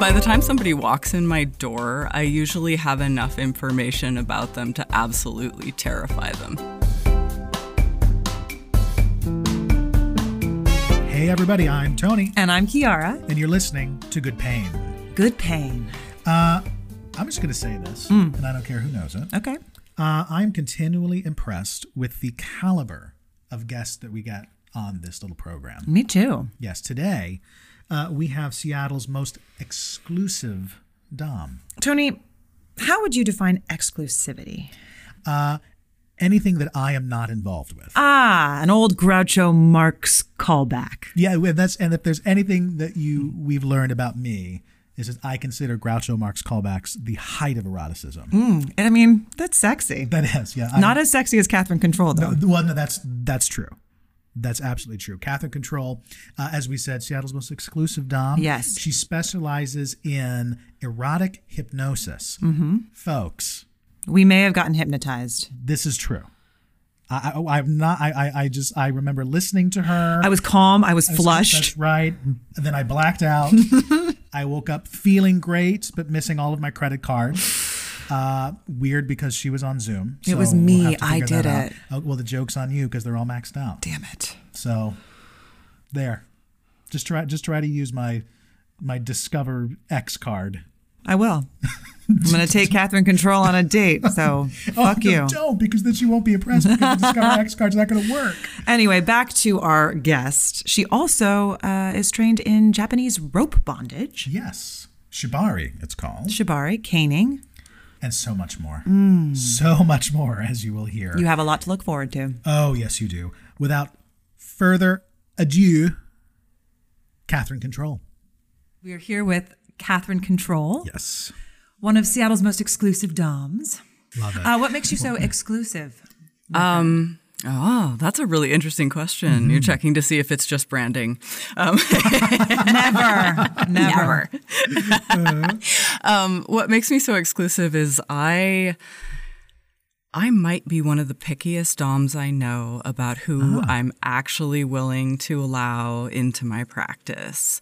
By the time somebody walks in my door, I usually have enough information about them to absolutely terrify them. Hey, everybody, I'm Tony, And I'm Kiara. and you're listening to Good Pain. Good pain. Uh, I'm just going to say this, and I don't care who knows it. Okay. Uh, I'm continually impressed with the caliber of guests that we get on this little program. Me too. Yes, today uh, we have Seattle's most exclusive Dom. Tony, how would you define exclusivity? Anything that I am not involved with. Ah, an old Groucho Marx callback. Yeah, that's and if there's anything that you we've learned about me is that I consider Groucho Marx callbacks the height of eroticism. And I mean, that's sexy. That is, yeah. I'm- Not as sexy as Katherine Control, though. Well, no, that's that's true. That's absolutely true. Katherine Control, uh, as we said, Seattle's most exclusive dom. Yes. she specializes in erotic hypnosis. Mm-hmm. Folks, We may have gotten hypnotized. this is true. I, I, I'm not. I, I, I just. I remember listening to her. I was calm. I was That's- flushed. That's right. And then I blacked out. I woke up feeling great, but missing all of my credit cards. Uh, weird because she was on Zoom. It was me. to I did it. Oh, well, the joke's on you because they're all maxed out. Damn it. So there. Just try just try to use my my Discover X card. I will. I'm going to take Katherine Control on a date. So fuck oh, no, you. Don't because then she won't be impressed because the Discover X card's not going to work. Anyway, back to our guest. She also uh, is trained in Japanese rope bondage, Yes. Shibari, it's called. shibari, caning. And so much more. So much more, as you will hear. You have a lot to look forward to. Oh, yes, you do. Without further ado, Katherine Control. We are here with Katherine Control, Yes. one of Seattle's most exclusive DOMs. Love it. Uh, what makes you so exclusive? Um, oh, that's a really interesting question. You're checking to see if it's just branding. Um, Never, never. um, what makes me so exclusive is I. I might be one of the pickiest DOMs I know about who I'm actually willing to allow into my practice.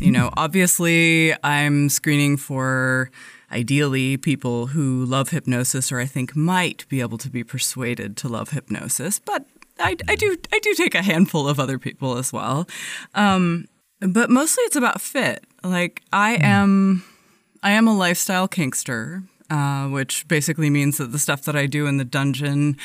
You know, obviously, I'm screening for ideally people who love hypnosis or I think might be able to be persuaded to love hypnosis, but I, I do I do take a handful of other people as well. Um, but mostly it's about fit. Like I am I am a lifestyle kinkster, uh, which basically means that the stuff that I do in the dungeon,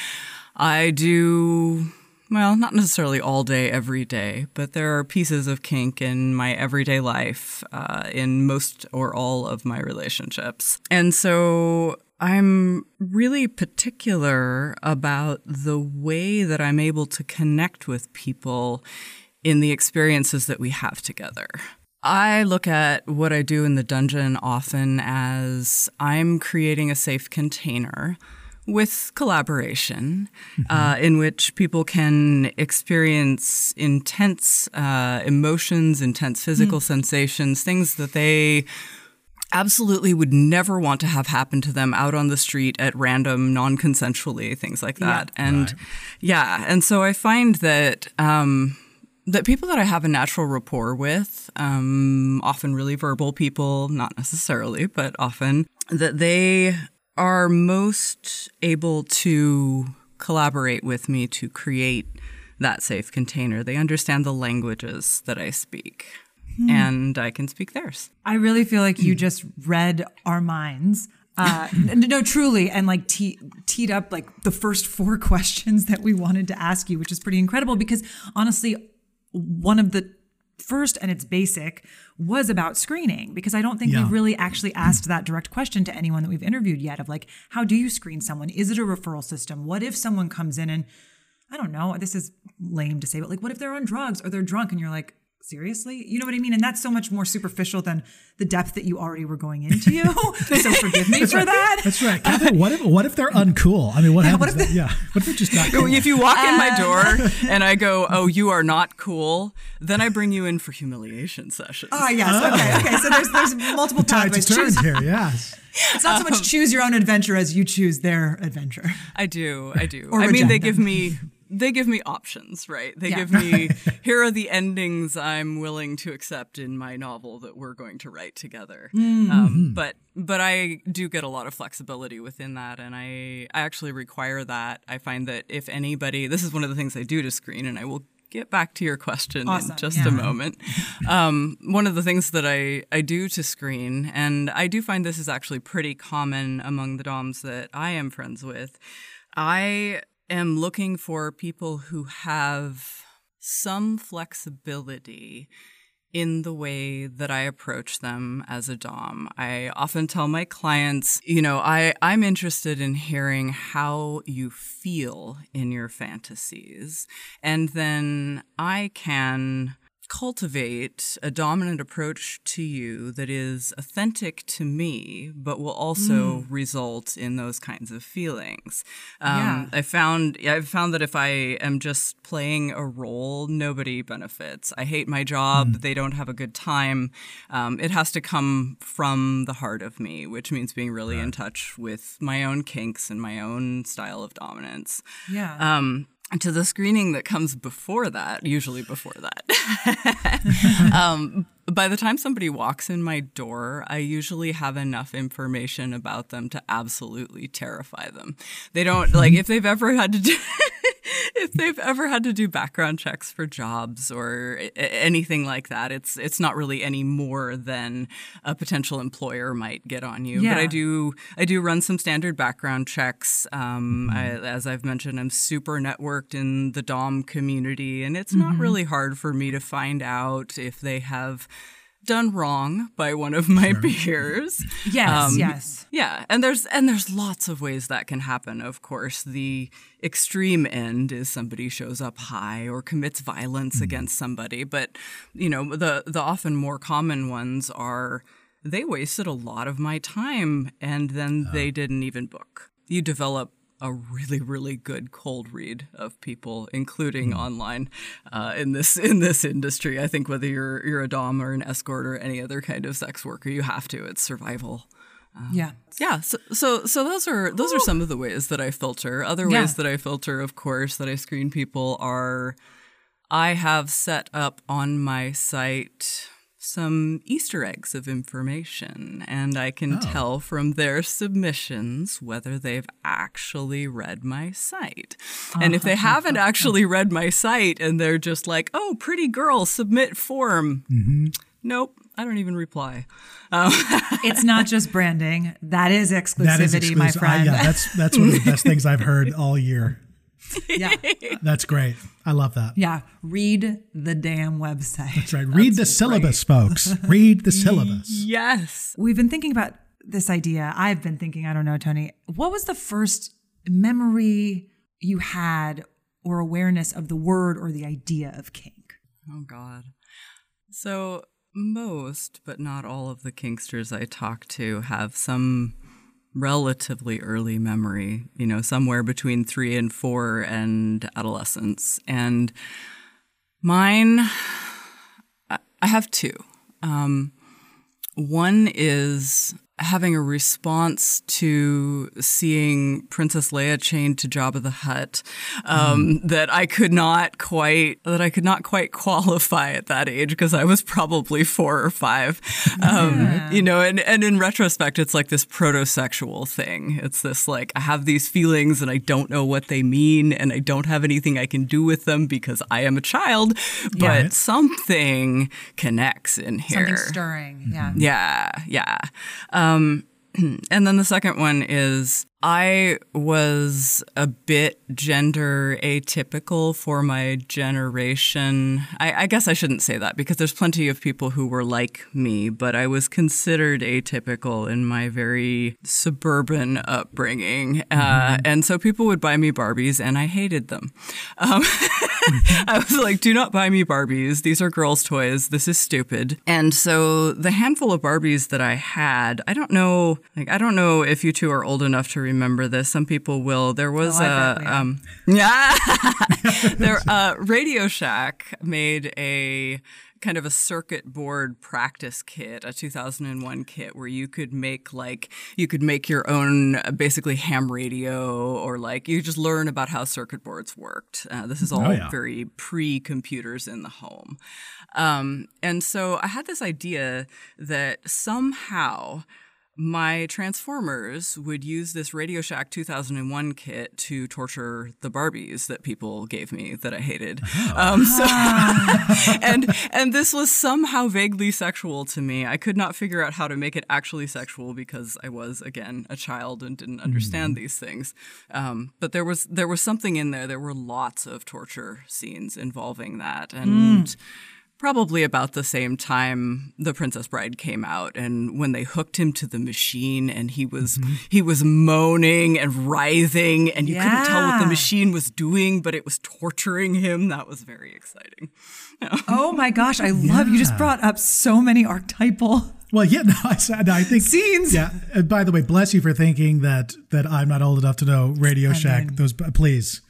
I do, well, not necessarily all day, every day, but there are pieces of kink in my everyday life, uh, in most or all of my relationships. And so I'm really particular about the way that I'm able to connect with people in the experiences that we have together. I look at what I do in the dungeon often as I'm creating a safe container with collaboration uh, in which people can experience intense uh, emotions, intense physical sensations, things that they absolutely would never want to have happen to them out on the street at random, non consensually, things like that. And yeah, and so I find that. Um, that people that I have a natural rapport with, um, often really verbal people, not necessarily, but often, that they are most able to collaborate with me to create that safe container. They understand the languages that I speak, and I can speak theirs. I really feel like you just read our minds. Uh, no, truly, and like te- teed up like the first four questions that we wanted to ask you, which is pretty incredible because honestly, one of the first and it's basic was about screening because I don't think Yeah. we've really actually asked that direct question to anyone that we've interviewed yet of like, how do you screen someone? Is it a referral system? What if someone comes in and I don't know, this is lame to say, but like, what if they're on drugs or they're drunk and you're like, seriously? You know what I mean? And that's so much more superficial than the depth that you already were going into. so forgive me for that. That's right. Katherine, what if what if they're uncool? I mean, what happens? what if then? yeah. What if they're just not cool? If you walk in my door uh. and I go, "Oh, you are not cool," then I bring you in for humiliation sessions. Ah, yes. Okay. Ah. Okay. So there's there's multiple Tides pathways. have turned Choose, here. Yes. it's not so much um, choose your own adventure as you choose their adventure. I do. I do. Or I mean, they give me they give me options, right? They Yeah. give me here are the endings I'm willing to accept in my novel that we're going to write together. Um, but but I do get a lot of flexibility within that, and I I actually require that. I find that if anybody, this is one of the things I do to screen, and I will get back to your question Awesome, in just yeah. a moment. Um, one of the things that I, I do to screen, and I do find this is actually pretty common among the DOMs that I am friends with, I am looking for people who have some flexibility in the way that I approach them as a Dom. I often tell my clients, you know, I, I'm interested in hearing how you feel in your fantasies. And then I can cultivate a dominant approach to you that is authentic to me, but will also result in those kinds of feelings. Um, Yeah. I found I've found that if I am just playing a role, nobody benefits. I hate my job. They don't have a good time. Um, it has to come from the heart of me, which means being really in touch with my own kinks and my own style of dominance. Yeah. Um, to the screening that comes before that, usually before that. um, by the time somebody walks in my door, I usually have enough information about them to absolutely terrify them. They don't like if they've ever had to do if they've ever had to do background checks for jobs or anything like that. It's it's not really any more than a potential employer might get on you. But I do I do run some standard background checks. Um, I, as I've mentioned, I'm super networked in the Dom community, and it's not really hard for me to find out if they have done wrong by one of my peers. yes. Um, yes. Yeah, and there's and there's lots of ways that can happen. Of course, the extreme end is somebody shows up high or commits violence hmm. against somebody, but you know, the the often more common ones are they wasted a lot of my time and then they didn't even book. You develop a really really good cold read of people including online uh, in this in this industry i think whether you're you're a dom or an escort or any other kind of sex worker you have to it's survival Yeah. yeah, so so so those are those are some of the ways that I filter. Other Yeah. ways that I filter, of course, that I screen people are I have set up on my site some Easter eggs of information, and I can tell from their submissions whether they've actually read my site. And if they haven't actually read my site and they're just like, oh, pretty girl, submit form. Nope, I don't even reply. It's not just branding. That is exclusivity, That is exclusive. my Uh, friend. yeah, that's that's one of the best things I've heard all year. Yeah. That's great. I love that. Yeah. Read the damn website. That's right. Read the syllabus, folks. Read the syllabus. Yes. We've been thinking about this idea. I've been thinking, I don't know, Tony, what was the first memory you had or awareness of the word or the idea of kink? Oh, God. So, most, but not all of the Kinksters I talk to have some relatively early memory, you know, somewhere between three and four and adolescence. And mine, I have two. Um, one is having a response to seeing Princess Leia chained to Jabba the Hutt um, that I could not quite that I could not quite qualify at that age because I was probably four or five. Um, You know, and, and in retrospect, it's like this proto-sexual thing. It's this like I have these feelings and I don't know what they mean and I don't have anything I can do with them because I am a child, but Right. something connects in here. Something stirring. Yeah. Yeah, yeah. Um, Um, and then the second one is I was a bit gender atypical for my generation. I, I guess I shouldn't say that because there's plenty of people who were like me, but I was considered atypical in my very suburban upbringing. Uh, and so people would buy me Barbies and I hated them. Um, I was like, do not buy me Barbies. These are girls' toys. This is stupid. And so the handful of Barbies that I had, I don't know, like, I don't know if you two are old enough to remember this. Some people will. There was Oh, I a, bet we are. um, yeah, there, uh, Radio Shack made a kind of a circuit board practice kit, a 2001 kit where you could make like you could make your own uh, basically ham radio or like you just learn about how circuit boards worked. Uh, this is all Oh, yeah. very pre-computers in the home. Um, and so I had this idea that somehow my Transformers would use this Radio Shack 2001 kit to torture the Barbies that people gave me that I hated. Um, so, and and this was somehow vaguely sexual to me. I could not figure out how to make it actually sexual because I was again a child and didn't understand these things. Um, but there was there was something in there. There were lots of torture scenes involving that, and probably about the same time the princess bride came out and when they hooked him to the machine and he was mm-hmm. he was moaning and writhing and you couldn't tell what the machine was doing but it was torturing him that was very exciting Oh my gosh, I love you just brought up so many archetypal. Well, yeah, no, I, said- no, I think Scenes. Yeah. And by the way, bless you for thinking that that I'm not old enough to know Radio Shack. mean- those, uh, please.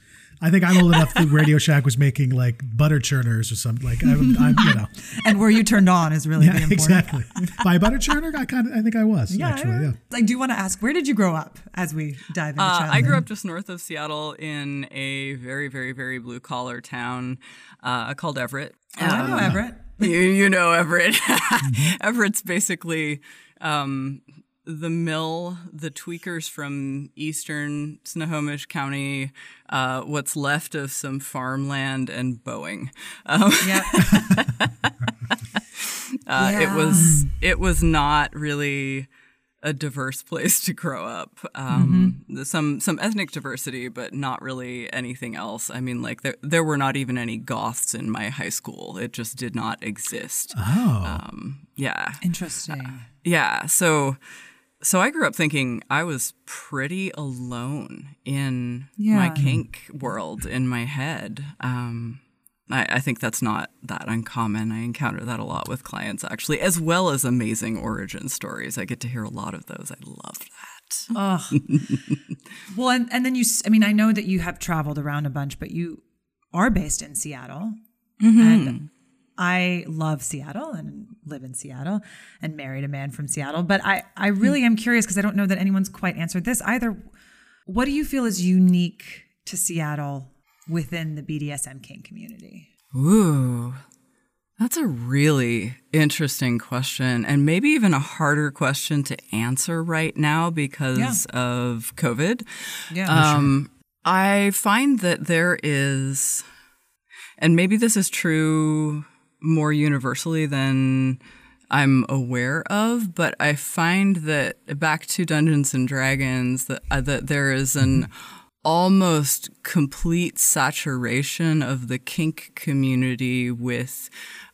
I think I'm old enough that Radio Shack was making like butter churners or something. Like I'm, I'm you know, And where you turned on is really the yeah, important. exactly. By a butter churner, I kind of, I think I was yeah, actually. Yeah. I do want to ask, where did you grow up as we dive into Uh, childhood? I grew up just north of Seattle in a very, very, very blue collar town uh, called Everett. Oh, I know Everett. you, you know Everett. Everett's basically um, the mill, the tweakers from eastern Snohomish County, uh, what's left of some farmland and Boeing. Um, Yeah. uh, Yeah. It was it was not really a diverse place to grow up. Um, there's Some some ethnic diversity, but not really anything else. I mean, like there there were not even any Goths in my high school. It just did not exist. Oh, Um, yeah, Interesting. yeah. So so I grew up thinking I was pretty alone in my kink world in my head. Um, I, I think that's not that uncommon. I encounter that a lot with clients actually, as well as amazing origin stories. I get to hear a lot of those. I love that. Well, and, and then you, I mean, I know that you have traveled around a bunch, but you are based in Seattle. And I love Seattle and live in Seattle and married a man from Seattle. But I, I really am curious because I don't know that anyone's quite answered this either. What do you feel is unique to Seattle within the BDSM kink community? Ooh, that's a really interesting question, and maybe even a harder question to answer right now because of COVID. Yeah. Um, I find that there is, and maybe this is true more universally than I'm aware of, but I find that back to Dungeons and Dragons, that uh, that there is an almost complete saturation of the kink community with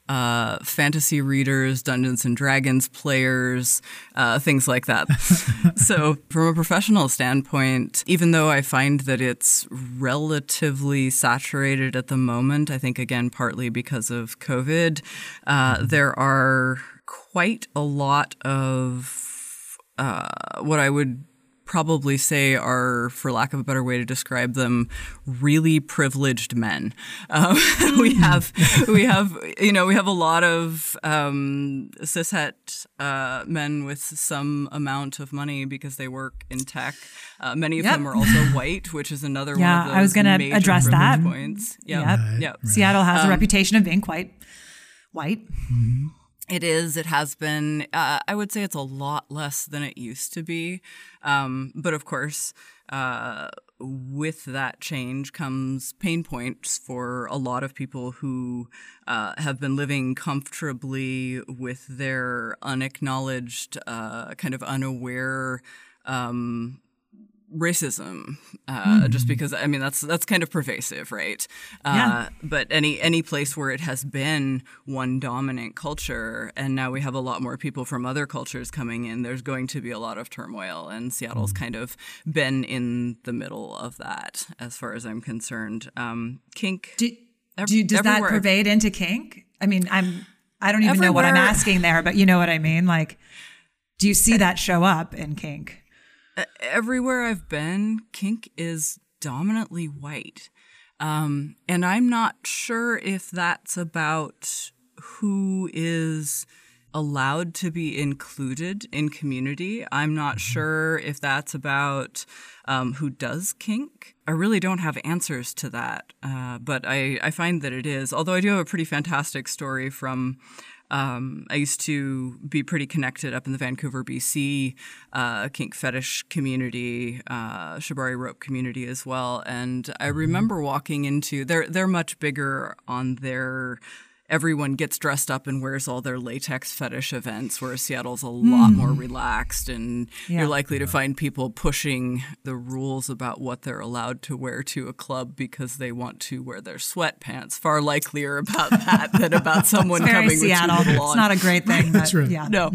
uh, fantasy readers, Dungeons and Dragons players, uh, things like that. so, from a professional standpoint, even though I find that it's relatively saturated at the moment, I think again partly because of COVID, uh, there are quite a lot of uh, what I would probably say are, for lack of a better way to describe them, really privileged men. Um, we have, we have, you know, we have a lot of um, cishet uh, men with some amount of money because they work in tech. Uh, many of Yep. them are also white, which is another Yeah, one of I was gonna address that. points. Yep. Yep. Yep. Seattle has Um, a reputation of being quite white. It is. It has been. Uh, I would say it's a lot less than it used to be. Um, but of course, uh, with that change comes pain points for a lot of people who uh, have been living comfortably with their unacknowledged, uh, kind of unaware. Um, racism uh, just because i mean that's that's kind of pervasive right uh, Yeah. but any any place where it has been one dominant culture and now we have a lot more people from other cultures coming in there's going to be a lot of turmoil and seattle's kind of been in the middle of that as far as i'm concerned um, kink Do, ev- do, does that pervade into kink? I mean, I'm I don't even know what I'm asking there, but you know what I mean. Like, do you see that show up in kink? Everywhere I've been, kink is dominantly white. Um, and I'm not sure if that's about who is allowed to be included in community. I'm not sure if that's about um, who does kink. I really don't have answers to that, uh, but I, I find that it is. Although I do have a pretty fantastic story from. Um, I used to be pretty connected up in the Vancouver, BC uh, kink fetish community, uh, shibari rope community as well. And I remember walking into they're they're much bigger on their everyone gets dressed up and wears all their latex fetish events, whereas Seattle's a lot more relaxed, and Yeah. you're likely to find people pushing the rules about what they're allowed to wear to a club because they want to wear their sweatpants. Far likelier about that than about someone Very coming Seattle. with too It's not a great thing. That's but right. Yeah. No.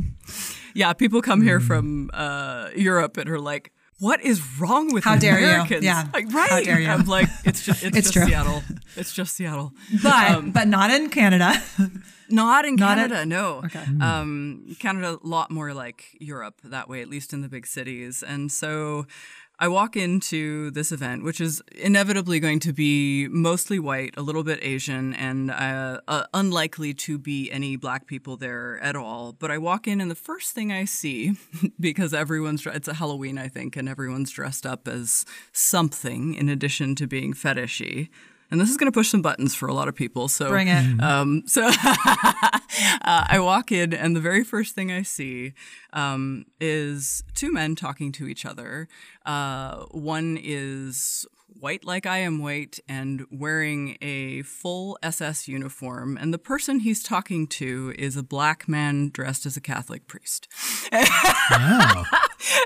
Yeah, people come here from uh, Europe and are like, "What is wrong with How dare you. Yeah. like, right? How dare you. I'm like, it's just it's, It's just true. Seattle. It's just Seattle. But Um, but not in Canada. Not in Not Canada, no. Okay. Um, Canada, a lot more like Europe that way, at least in the big cities. And so I walk into this event, which is inevitably going to be mostly white, a little bit Asian, and uh, uh, unlikely to be any black people there at all. But I walk in, and the first thing I see, because everyone's it's a Halloween, I think, and everyone's dressed up as something in addition to being fetishy. And this is going to push some buttons for a lot of people. So Bring it. um, so uh, I walk in, and the very first thing I see um, is two men talking to each other. Uh, one is white like I am white and wearing a full SS uniform, and the person he's talking to is a black man dressed as a Catholic priest. Wow.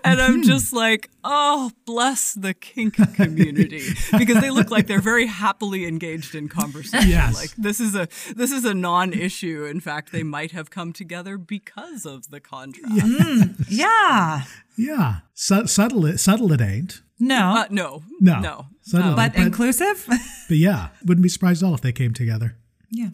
And I'm mm-hmm. just like, oh, bless the kink community because they look like they're very happily engaged in conversation. Yes. Like this is a this is a non-issue. In fact, they might have come together because of the contrast. Mm, yeah. yeah. Su- subtle, it, subtle it ain't. No. Uh, no, No. no. Subtle, but but, inclusive? but yeah, wouldn't be surprised at all if they came together. Yeah.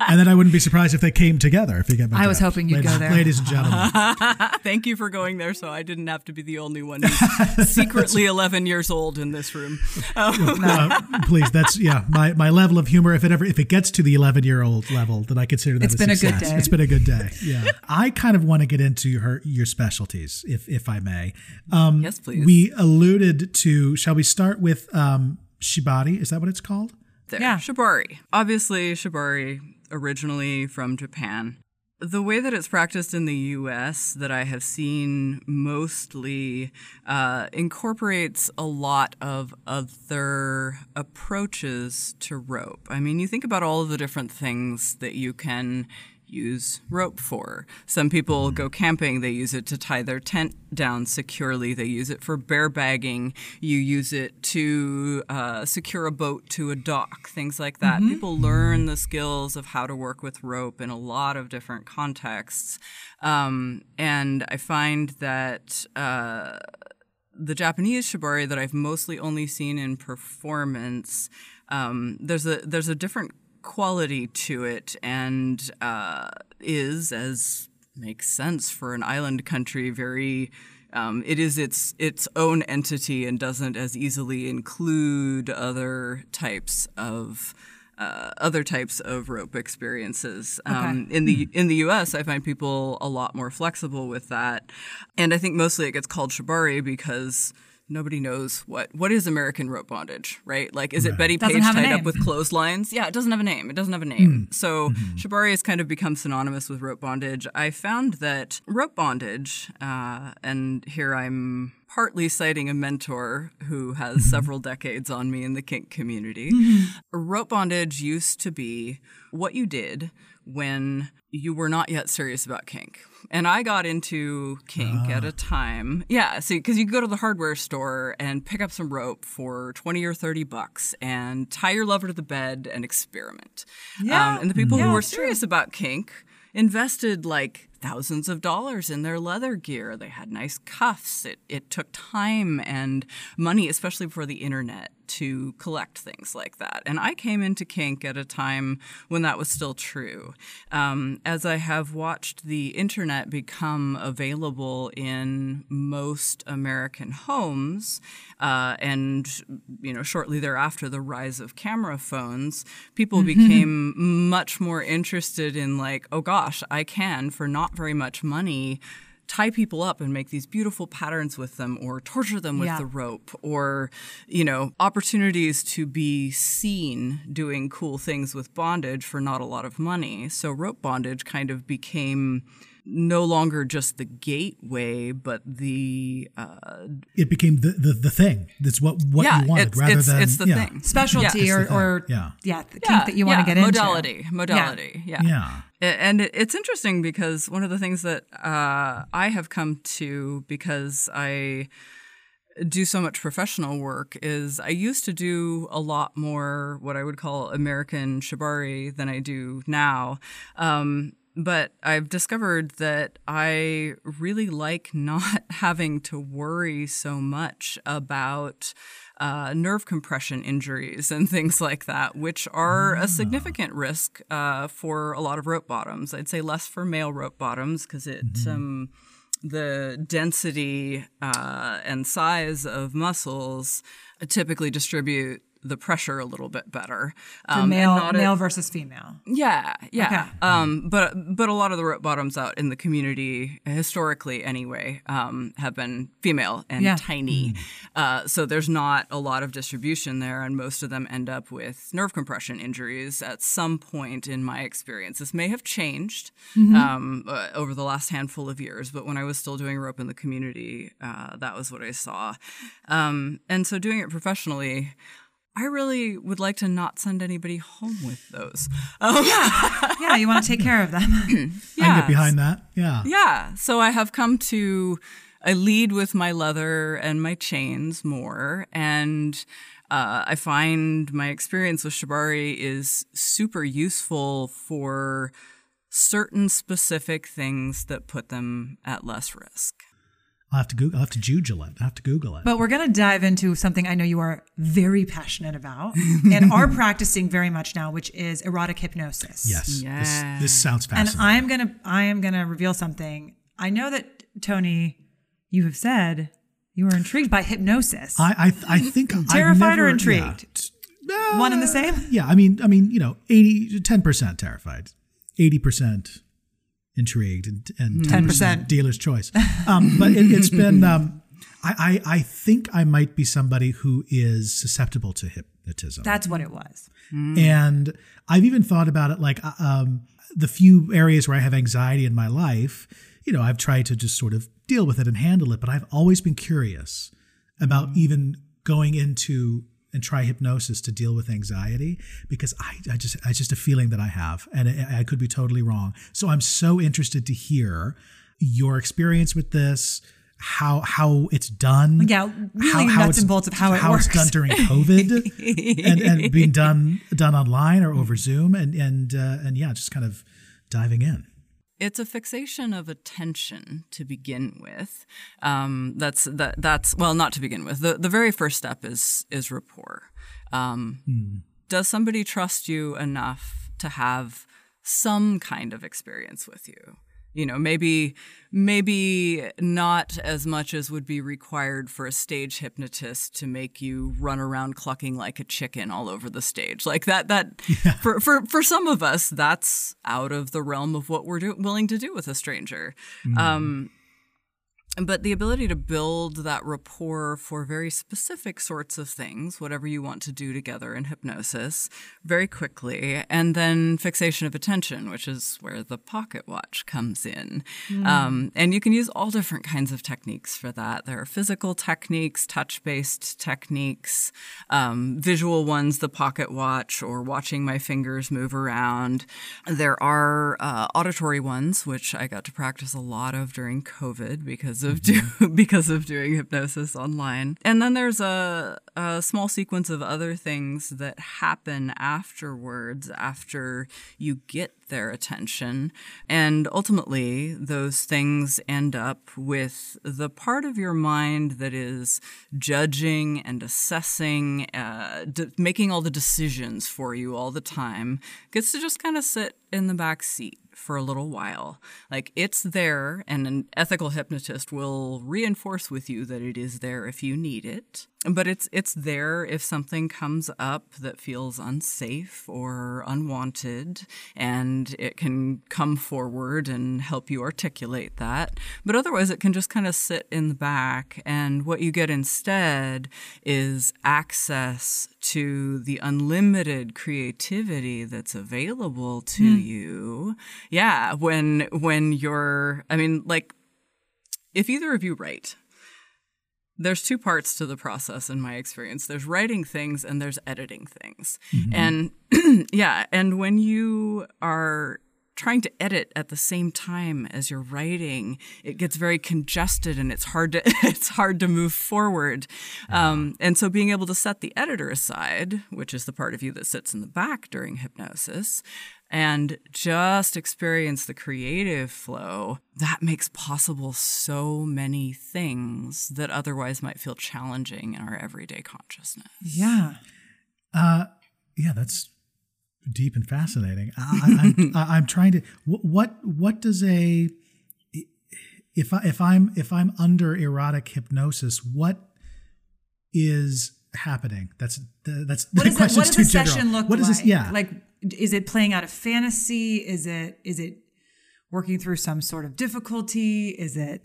And then I wouldn't be surprised if they came together. If you get my I was hoping you'd ladies, go there. Ladies and gentlemen. Thank you for going there, so I didn't have to be the only one who's secretly 11 years old in this room. uh, please, that's yeah. My, my level of humor, if it ever if it gets to the eleven year old level, then I consider that It's been a good success. day. It's been a good day. Yeah, I kind of want to get into her your specialties, if if I may. Um, yes, please. we alluded to. Shall we start with um, shibari? Is that what it's called? There. Yeah. Shibari. Obviously, Shibari originally from Japan. The way that it's practiced in the US that I have seen mostly uh, incorporates a lot of other approaches to rope. I mean, you think about all of the different things that you can use rope for. Some people go camping, they use it to tie their tent down securely. They use it for bear bagging. You use it to uh, secure a boat to a dock, things like that. People learn the skills of how to work with rope in a lot of different contexts. Um, and I find that. Uh, the Japanese shibari that I've mostly only seen in performance, um, there's a there's a different quality to it, and uh, is as makes sense for an island country. Very, um, it is its its own entity and doesn't as easily include other types of. Uh, other types of rope experiences. Um, in the in the U.S., I find people a lot more flexible with that, and I think mostly it gets called shibari because nobody knows what what is American rope bondage, right? Like, is it Betty Doesn't Page tied up with clotheslines? Yeah, it doesn't have a name. It doesn't have a name. Hmm. So hmm. shibari has kind of become synonymous with rope bondage. I found that rope bondage, uh, and here I'm partly citing a mentor who has hmm. several decades on me in the kink community. Rope bondage used to be what you did when you were not yet serious about kink. And I got into kink at a time. Yeah, see, because you go to the hardware store and pick up some rope for 20 or 30 bucks and tie your lover to the bed and experiment. Yeah. Um, and the people Yeah, who were that's true. serious about kink invested like thousands of dollars in their leather gear. They had nice cuffs. It, it took time and money, especially for the internet, to collect things like that. And I came into kink at a time when that was still true. Um, as I have watched the internet become available in most American homes, uh, and you know, shortly thereafter, the rise of camera phones, people mm-hmm. became much more interested in like, oh gosh, I can for not very much money tie people up and make these beautiful patterns with them or torture them with yeah. the rope or you know opportunities to be seen doing cool things with bondage for not a lot of money so rope bondage kind of became no longer just the gateway, but the uh, it became the, the, the thing. That's what what yeah, you wanted, it's, rather it's, than it's the yeah. thing specialty yeah. or, or yeah yeah the kink that you want to get modality, into modality yeah yeah. And it's interesting because one of the things that uh, I have come to because I do so much professional work is I used to do a lot more what I would call American shibari than I do now. Um, but I've discovered that I really like not having to worry so much about uh, nerve compression injuries and things like that, which are a ah. significant risk uh, for a lot of rope bottoms. I'd say less for male rope bottoms because it. Mm-hmm. Um, the density uh, and size of muscles typically distribute the pressure a little bit better. Um, For male, male a, versus female. Yeah, yeah. Okay. Um, but but a lot of the rope bottoms out in the community historically, anyway, um, have been female and yeah. tiny. Mm. Uh, so there's not a lot of distribution there, and most of them end up with nerve compression injuries at some point in my experience. This may have changed mm-hmm. Um, uh, over the last handful of years, but when I was still doing rope in the community, uh, that was what I saw. Um, and so doing it professionally. I really would like to not send anybody home with those. Um, yeah, yeah, you want to take care of them. yeah. I can get behind that. Yeah, yeah. So I have come to I lead with my leather and my chains more, and uh, I find my experience with shibari is super useful for certain specific things that put them at less risk. I'll have to Google. I'll have to Google it. I have to Google it. But we're going to dive into something I know you are very passionate about and are practicing very much now, which is erotic hypnosis. Yes. This, this, sounds fascinating. And I'm gonna I am gonna reveal something. I know that Tony, you have said you were intrigued by hypnosis. I I, I think terrified never, or intrigued. Yeah. Uh, One and the same. Yeah. I mean I mean you know 80 10 percent terrified, eighty percent intrigued and, and 10% dealer's choice. Um, but it, has been, um, I, I, I, think I might be somebody who is susceptible to hypnotism. That's what it was. Mm. And I've even thought about it like uh, um, the few areas where I have anxiety in my life, you know, I've tried to just sort of deal with it and handle it, but I've always been curious about mm. even going into and try hypnosis to deal with anxiety because I, I just it's just a feeling that I have and I, I could be totally wrong. So I'm so interested to hear your experience with this, how how it's done. Yeah, really how, how nuts and bolts of how it how works. it's done during COVID and, and being done done online or over Zoom and and uh, and yeah, just kind of diving in. It's a fixation of attention to begin with. Um, that's that. That's well, not to begin with. the The very first step is is rapport. Um, mm. Does somebody trust you enough to have some kind of experience with you? You know maybe maybe not as much as would be required for a stage hypnotist to make you run around clucking like a chicken all over the stage like that that yeah. for, for for some of us that's out of the realm of what we're do- willing to do with a stranger mm. um but the ability to build that rapport for very specific sorts of things, whatever you want to do together in hypnosis, very quickly, and then fixation of attention, which is where the pocket watch comes in. Mm. Um, and you can use all different kinds of techniques for that. There are physical techniques, touch based techniques, um, visual ones, the pocket watch, or watching my fingers move around. There are uh, auditory ones, which I got to practice a lot of during COVID because of do because of doing hypnosis online. And then there's a, a small sequence of other things that happen afterwards after you get their attention. And ultimately, those things end up with the part of your mind that is judging and assessing, uh, d- making all the decisions for you all the time, gets to just kind of sit in the back seat for a little while. Like it's there, and an ethical hypnotist will reinforce with you that it is there if you need it. But it's it's there if something comes up that feels unsafe or unwanted, and it can come forward and help you articulate that. But otherwise, it can just kind of sit in the back, and what you get instead is access to the unlimited creativity that's available to mm. you. Yeah, when when you're, I mean, like, if either of you write there's two parts to the process in my experience. There's writing things and there's editing things. Mm-hmm. and yeah and when you are trying to edit at the same time as you're writing it gets very congested and it's hard to it's hard to move forward. Um, and so being able to set the editor aside which is the part of you that sits in the back during hypnosis and just experience the creative flow, that makes possible so many things that otherwise might feel challenging in our everyday consciousness. Yeah. Uh, yeah, that's deep and fascinating. I, am I'm trying to what what does a if I if I'm if I'm under erotic hypnosis, what is happening? That's that's what the question. What does a session general. look what like? This, yeah, like is it playing out a fantasy? Is it is it working through some sort of difficulty? Is it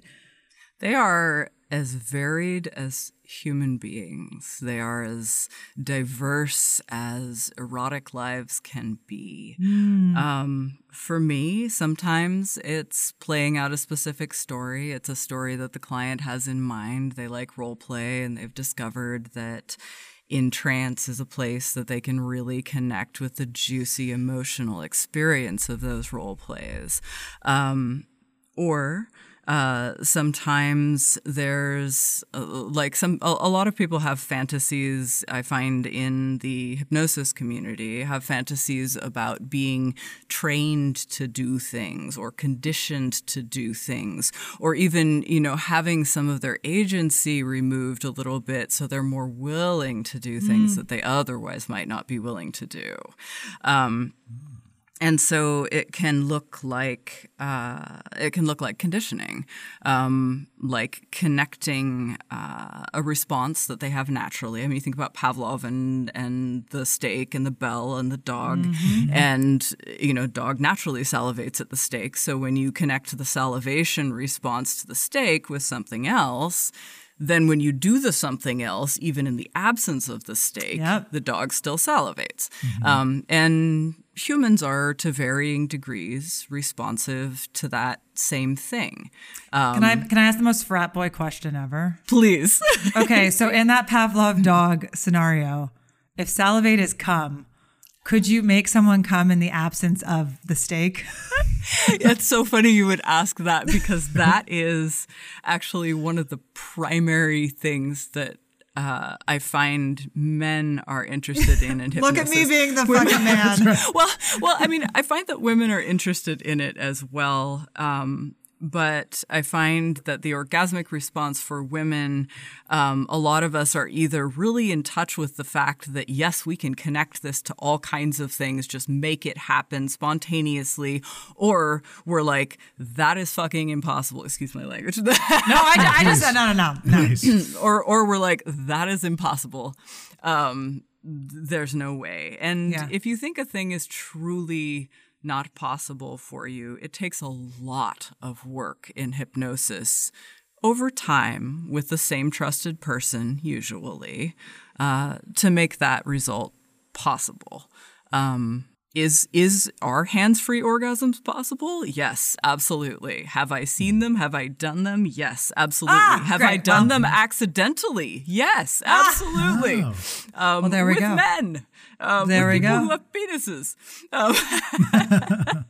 They are as varied as human beings. They are as diverse as erotic lives can be. Mm. Um, for me, sometimes it's playing out a specific story. It's a story that the client has in mind. They like role play and they've discovered that in trance is a place that they can really connect with the juicy emotional experience of those role plays. Um, or uh, sometimes there's uh, like some a, a, lot of people have fantasies i find in the hypnosis community have fantasies about being trained to do things or conditioned to do things or even you know having some of their agency removed a little bit so they're more willing to do things mm. that they otherwise might not be willing to do um, and so it can look like uh, it can look like conditioning, um, like connecting uh, a response that they have naturally. I mean, you think about Pavlov and and the steak and the bell and the dog, mm-hmm. and you know, dog naturally salivates at the steak. So when you connect the salivation response to the steak with something else, then when you do the something else, even in the absence of the steak, yep. the dog still salivates. Mm-hmm. Um, and humans are to varying degrees responsive to that same thing. Um, can I can I ask the most frat boy question ever? Please. okay, so in that Pavlov dog scenario, if salivate is come, could you make someone come in the absence of the steak? it's so funny you would ask that because that is actually one of the primary things that uh, I find men are interested in hypnosis. Look at me being the fucking man. well, well, I mean, I find that women are interested in it as well. Um, but I find that the orgasmic response for women, um, a lot of us are either really in touch with the fact that, yes, we can connect this to all kinds of things, just make it happen spontaneously, or we're like, that is fucking impossible. Excuse my language. no, I, I just said, no, no, no. no. Nice. or, or we're like, that is impossible. Um, there's no way. And yeah. if you think a thing is truly not possible for you. It takes a lot of work in hypnosis over time with the same trusted person, usually, uh, to make that result possible. Um, is is are hands-free orgasms possible? Yes, absolutely. Have I seen them? Have I done them? Yes, absolutely. Ah, Have great. I done well, them accidentally? Yes, absolutely. Ah. Um, well, there we with go. men. Um, there we people go. who have penises. Um,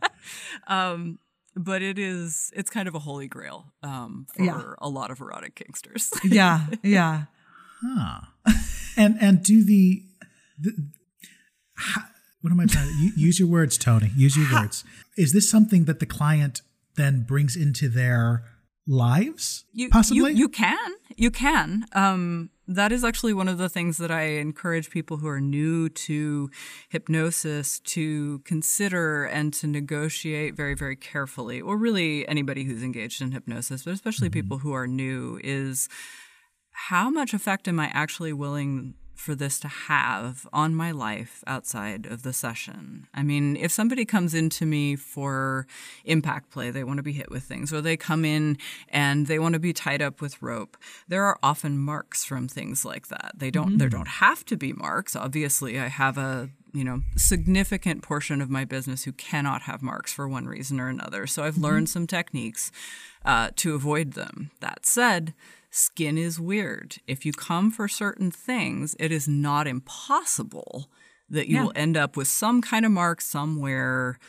um, but it is it's kind of a holy grail um, for Yeah. a lot of erotic kinksters. Yeah, yeah. Huh. and and do the, the how, what am I trying to use your words, Tony? Use your words. Is this something that the client then brings into their lives? You, possibly. You, you can. You can. Um, that is actually one of the things that I encourage people who are new to hypnosis to consider and to negotiate very, very carefully, or really anybody who's engaged in hypnosis, but especially people who are new, is how much effect am I actually willing for this to have on my life outside of the session? I mean, if somebody comes into me for impact play, they want to be hit with things, or they come in and they want to be tied up with rope, there are often marks from things like that. They don't there don't have to be marks. Obviously, I have a you know significant portion of my business who cannot have marks for one reason or another. So I've learned some techniques uh, to avoid them. That said, skin is weird. If you come for certain things, it is not impossible that you Yeah. will end up with some kind of mark somewhere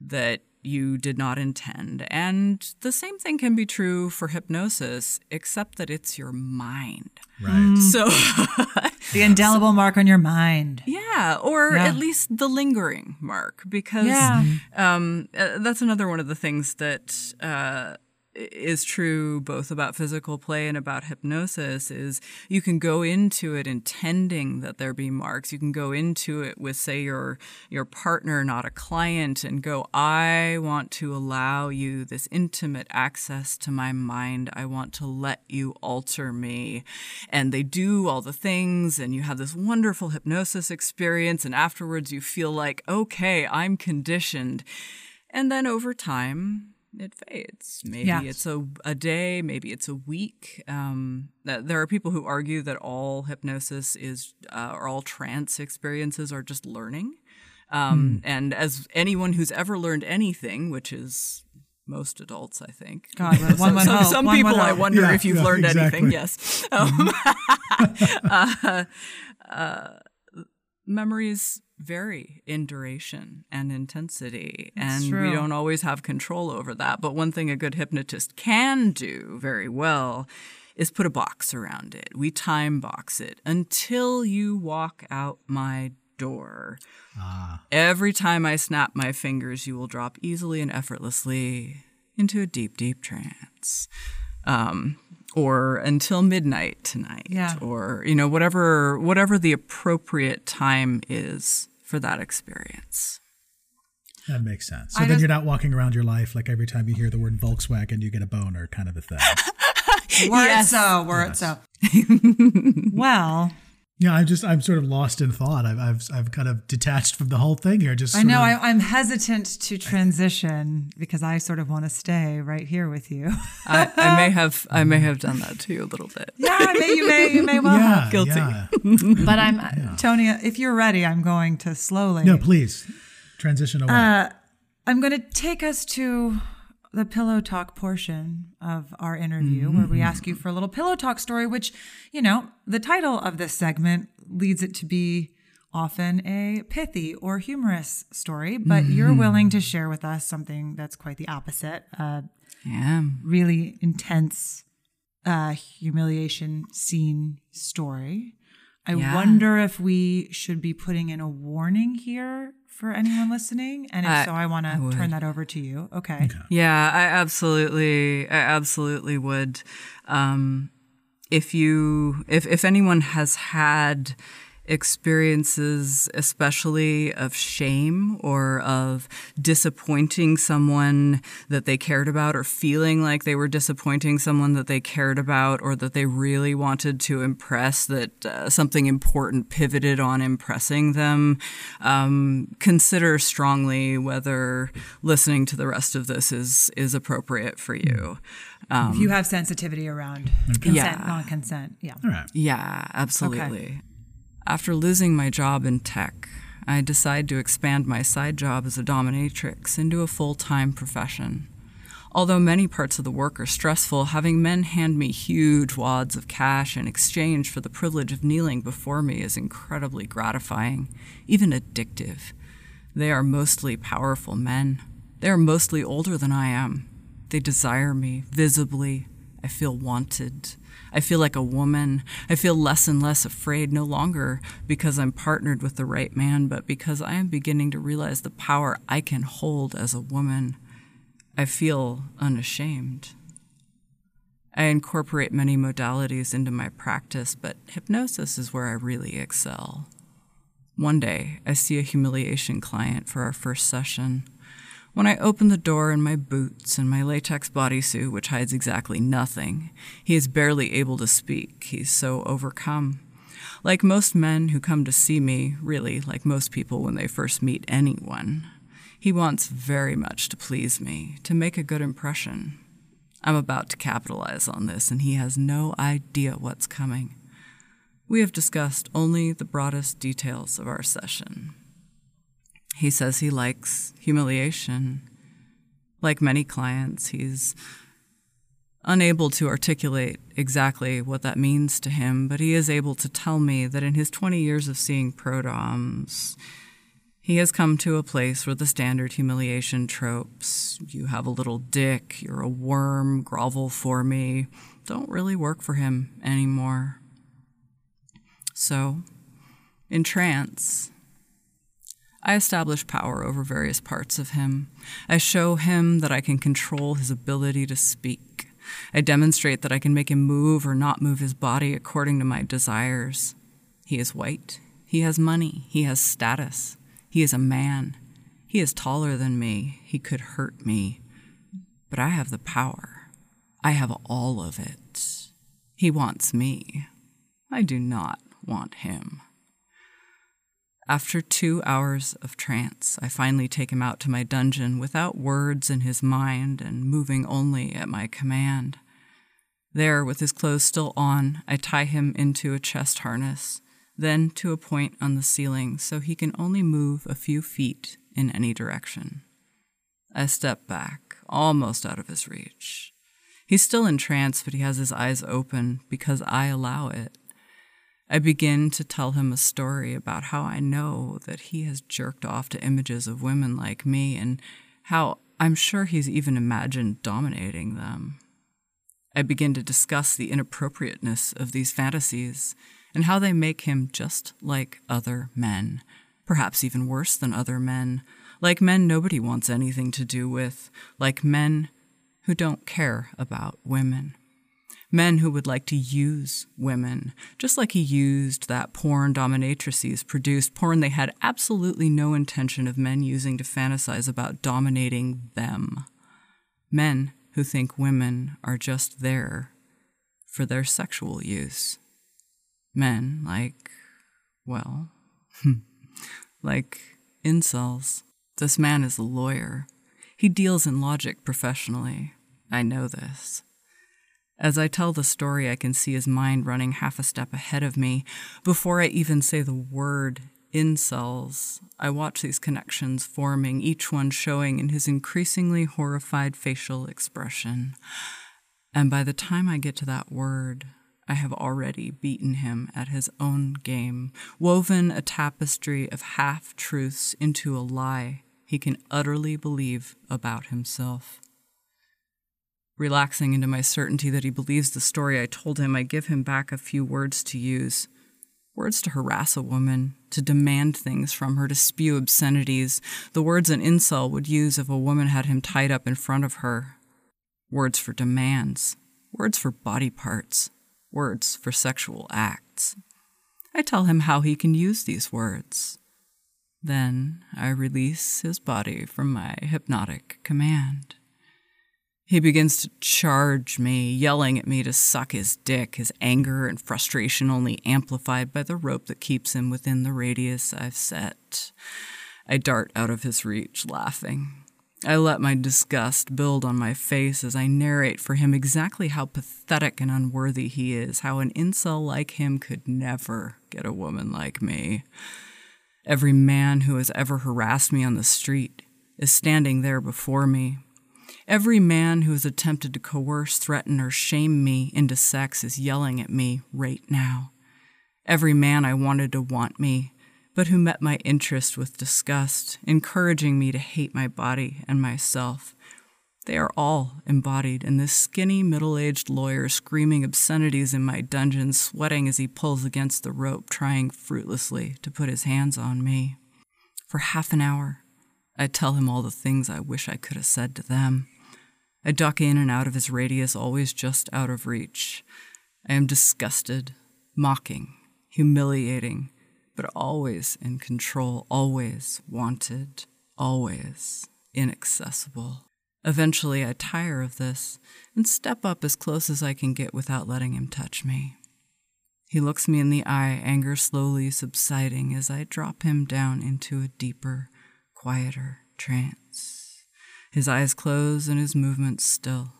that you did not intend. And the same thing can be true for hypnosis, except that it's your mind. right. So, The indelible mark on your mind. yeah, or Yeah. at least the lingering mark, because Yeah. um, uh, that's another one of the things that uh, is true both about physical play and about hypnosis is you can go into it intending that there be marks. You can go into it with say your your partner not a client and go i want to allow you this intimate access to my mind. I want to let you alter me. And they do all the things and you have this wonderful hypnosis experience and afterwards you feel like okay i'm conditioned. And then over time, it fades. Maybe Yeah. it's a, a day, maybe it's a week. Um, th- there are people who argue that all hypnosis is, uh, or all trance experiences are just learning. Um, And as anyone who's ever learned anything, which is most adults, I think. God, know, one some, some one people, I wonder Yeah, if you've yeah, learned anything. Yes. Um, uh, uh, memories vary in duration and intensity, and we don't always have control over that. But one thing a good hypnotist can do very well is put a box around it. We time box it until you walk out my door. Every time I snap my fingers, you will drop easily and effortlessly into a deep, deep trance. Um, or until midnight tonight. Yeah. Or, you know, whatever whatever the appropriate time is for that experience. That makes sense. So I then just- you're not walking around your life like every time you hear the word Volkswagen, you get a boner kind of a thing. Were Yes. it so, were it so. well, yeah, I'm just I'm sort of lost in thought. I've I've I've kind of detached from the whole thing here. Just I know of- I, I'm hesitant to transition because I sort of want to stay right here with you. I, I may have I may have done that to you a little bit. yeah, I may, you may, you may well have. yeah, guilty. yeah. But I'm, Tony, if you're ready, I'm going to slowly. No, please transition away. Uh, I'm going to take us to the pillow talk portion of our interview where we ask you mm-hmm. for a little pillow talk story, which, you know, the title of this segment leads it to be often a pithy or humorous story, but you're mm-hmm. willing to share with us something that's quite the opposite a Yeah. really intense uh, humiliation scene story. I Yeah. wonder if we should be putting in a warning here for anyone listening. And if I- so, I want to turn that over to you. Okay. Yeah, I absolutely, I absolutely would. Um, if you, if if anyone has had experiences, especially of shame or of disappointing someone that they cared about, or feeling like they were disappointing someone that they cared about, or that they really wanted to impress, that uh, something important pivoted on impressing them, um, consider strongly whether listening to the rest of this is is appropriate for you. Um, if you have sensitivity around consent, Yeah. non consent. Yeah. All right. yeah, absolutely. After losing my job in tech, I decided to expand my side job as a dominatrix into a full time profession. Although many parts of the work are stressful, having men hand me huge wads of cash in exchange for the privilege of kneeling before me is incredibly gratifying, even addictive. They are mostly powerful men, They are mostly older than I am. They desire me visibly. I feel wanted. I feel like a woman. I feel less and less afraid, no longer because I'm partnered with the right man, but because I am beginning to realize the power I can hold as a woman. I feel unashamed. I incorporate many modalities into my practice, but hypnosis is where I really excel. One day, I see a humiliation client for our first session. When I open the door in my boots and my latex bodysuit, which hides exactly nothing, he is barely able to speak. He's so overcome. Like most men who come to see me, really, like most people when they first meet anyone, he wants very much to please me, to make a good impression. I'm about to capitalize on this, and he has no idea what's coming. We have discussed only the broadest details of our session. He says he likes humiliation. Like many clients, he's unable to articulate exactly what that means to him, but he is able to tell me that in his 20 years of seeing prodoms, he has come to a place where the standard humiliation tropes, you have a little dick, you're a worm, grovel for me, don't really work for him anymore. So, in trance, I establish power over various parts of him. I show him that I can control his ability to speak. I demonstrate that I can make him move or not move his body according to my desires. He is white. He has money. He has status. He is a man. He is taller than me. He could hurt me. But I have the power. I have all of it. He wants me. I do not want him. After two hours of trance, I finally take him out to my dungeon without words in his mind and moving only at my command. There, with his clothes still on, I tie him into a chest harness, then to a point on the ceiling so he can only move a few feet in any direction. I step back, almost out of his reach. He's still in trance, but he has his eyes open because I allow it. I begin to tell him a story about how I know that he has jerked off to images of women like me and how I'm sure he's even imagined dominating them. I begin to discuss the inappropriateness of these fantasies and how they make him just like other men, perhaps even worse than other men, like men nobody wants anything to do with, like men who don't care about women men who would like to use women, just like he used that porn dominatrices produced, porn they had absolutely no intention of men using to fantasize about dominating them. Men who think women are just there for their sexual use. Men like, well, like incels. This man is a lawyer. He deals in logic professionally. I know this. As I tell the story, I can see his mind running half a step ahead of me. Before I even say the word incels, I watch these connections forming, each one showing in his increasingly horrified facial expression. And by the time I get to that word, I have already beaten him at his own game, woven a tapestry of half truths into a lie he can utterly believe about himself. Relaxing into my certainty that he believes the story I told him, I give him back a few words to use. Words to harass a woman, to demand things from her, to spew obscenities, the words an incel would use if a woman had him tied up in front of her. Words for demands, words for body parts, words for sexual acts. I tell him how he can use these words. Then I release his body from my hypnotic command. He begins to charge me, yelling at me to suck his dick, his anger and frustration only amplified by the rope that keeps him within the radius I've set. I dart out of his reach, laughing. I let my disgust build on my face as I narrate for him exactly how pathetic and unworthy he is, how an incel like him could never get a woman like me. Every man who has ever harassed me on the street is standing there before me, Every man who has attempted to coerce, threaten, or shame me into sex is yelling at me right now. Every man I wanted to want me but who met my interest with disgust, encouraging me to hate my body and myself. They are all embodied in this skinny, middle aged lawyer screaming obscenities in my dungeon, sweating as he pulls against the rope, trying fruitlessly to put his hands on me. For half an hour, I tell him all the things I wish I could have said to them. I duck in and out of his radius, always just out of reach. I am disgusted, mocking, humiliating, but always in control, always wanted, always inaccessible. Eventually, I tire of this and step up as close as I can get without letting him touch me. He looks me in the eye, anger slowly subsiding as I drop him down into a deeper, quieter trance. His eyes close and his movements still.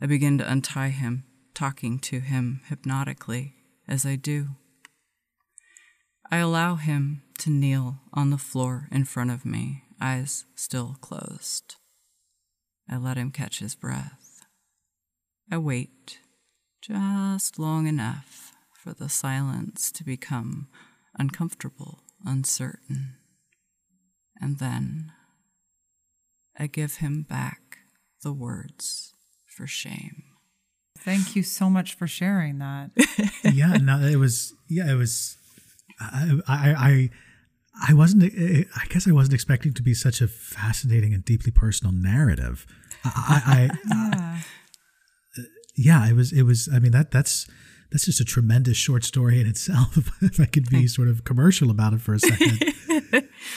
I begin to untie him, talking to him hypnotically as I do. I allow him to kneel on the floor in front of me, eyes still closed. I let him catch his breath. I wait just long enough for the silence to become uncomfortable, uncertain. And then I give him back the words for shame. Thank you so much for sharing that. yeah, no, it was. Yeah, it was. I, I, I, I wasn't. I guess I wasn't expecting to be such a fascinating and deeply personal narrative. I, I yeah. Uh, yeah, it was. It was. I mean, that that's that's just a tremendous short story in itself. if I could be sort of commercial about it for a second.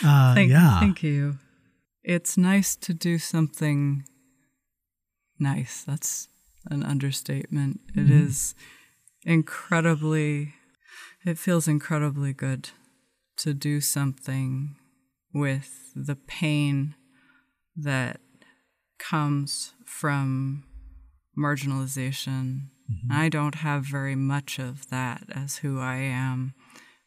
Uh, thank, yeah. Thank you. It's nice to do something nice. That's an understatement. It mm-hmm. is incredibly, it feels incredibly good to do something with the pain that comes from marginalization. Mm-hmm. I don't have very much of that as who I am,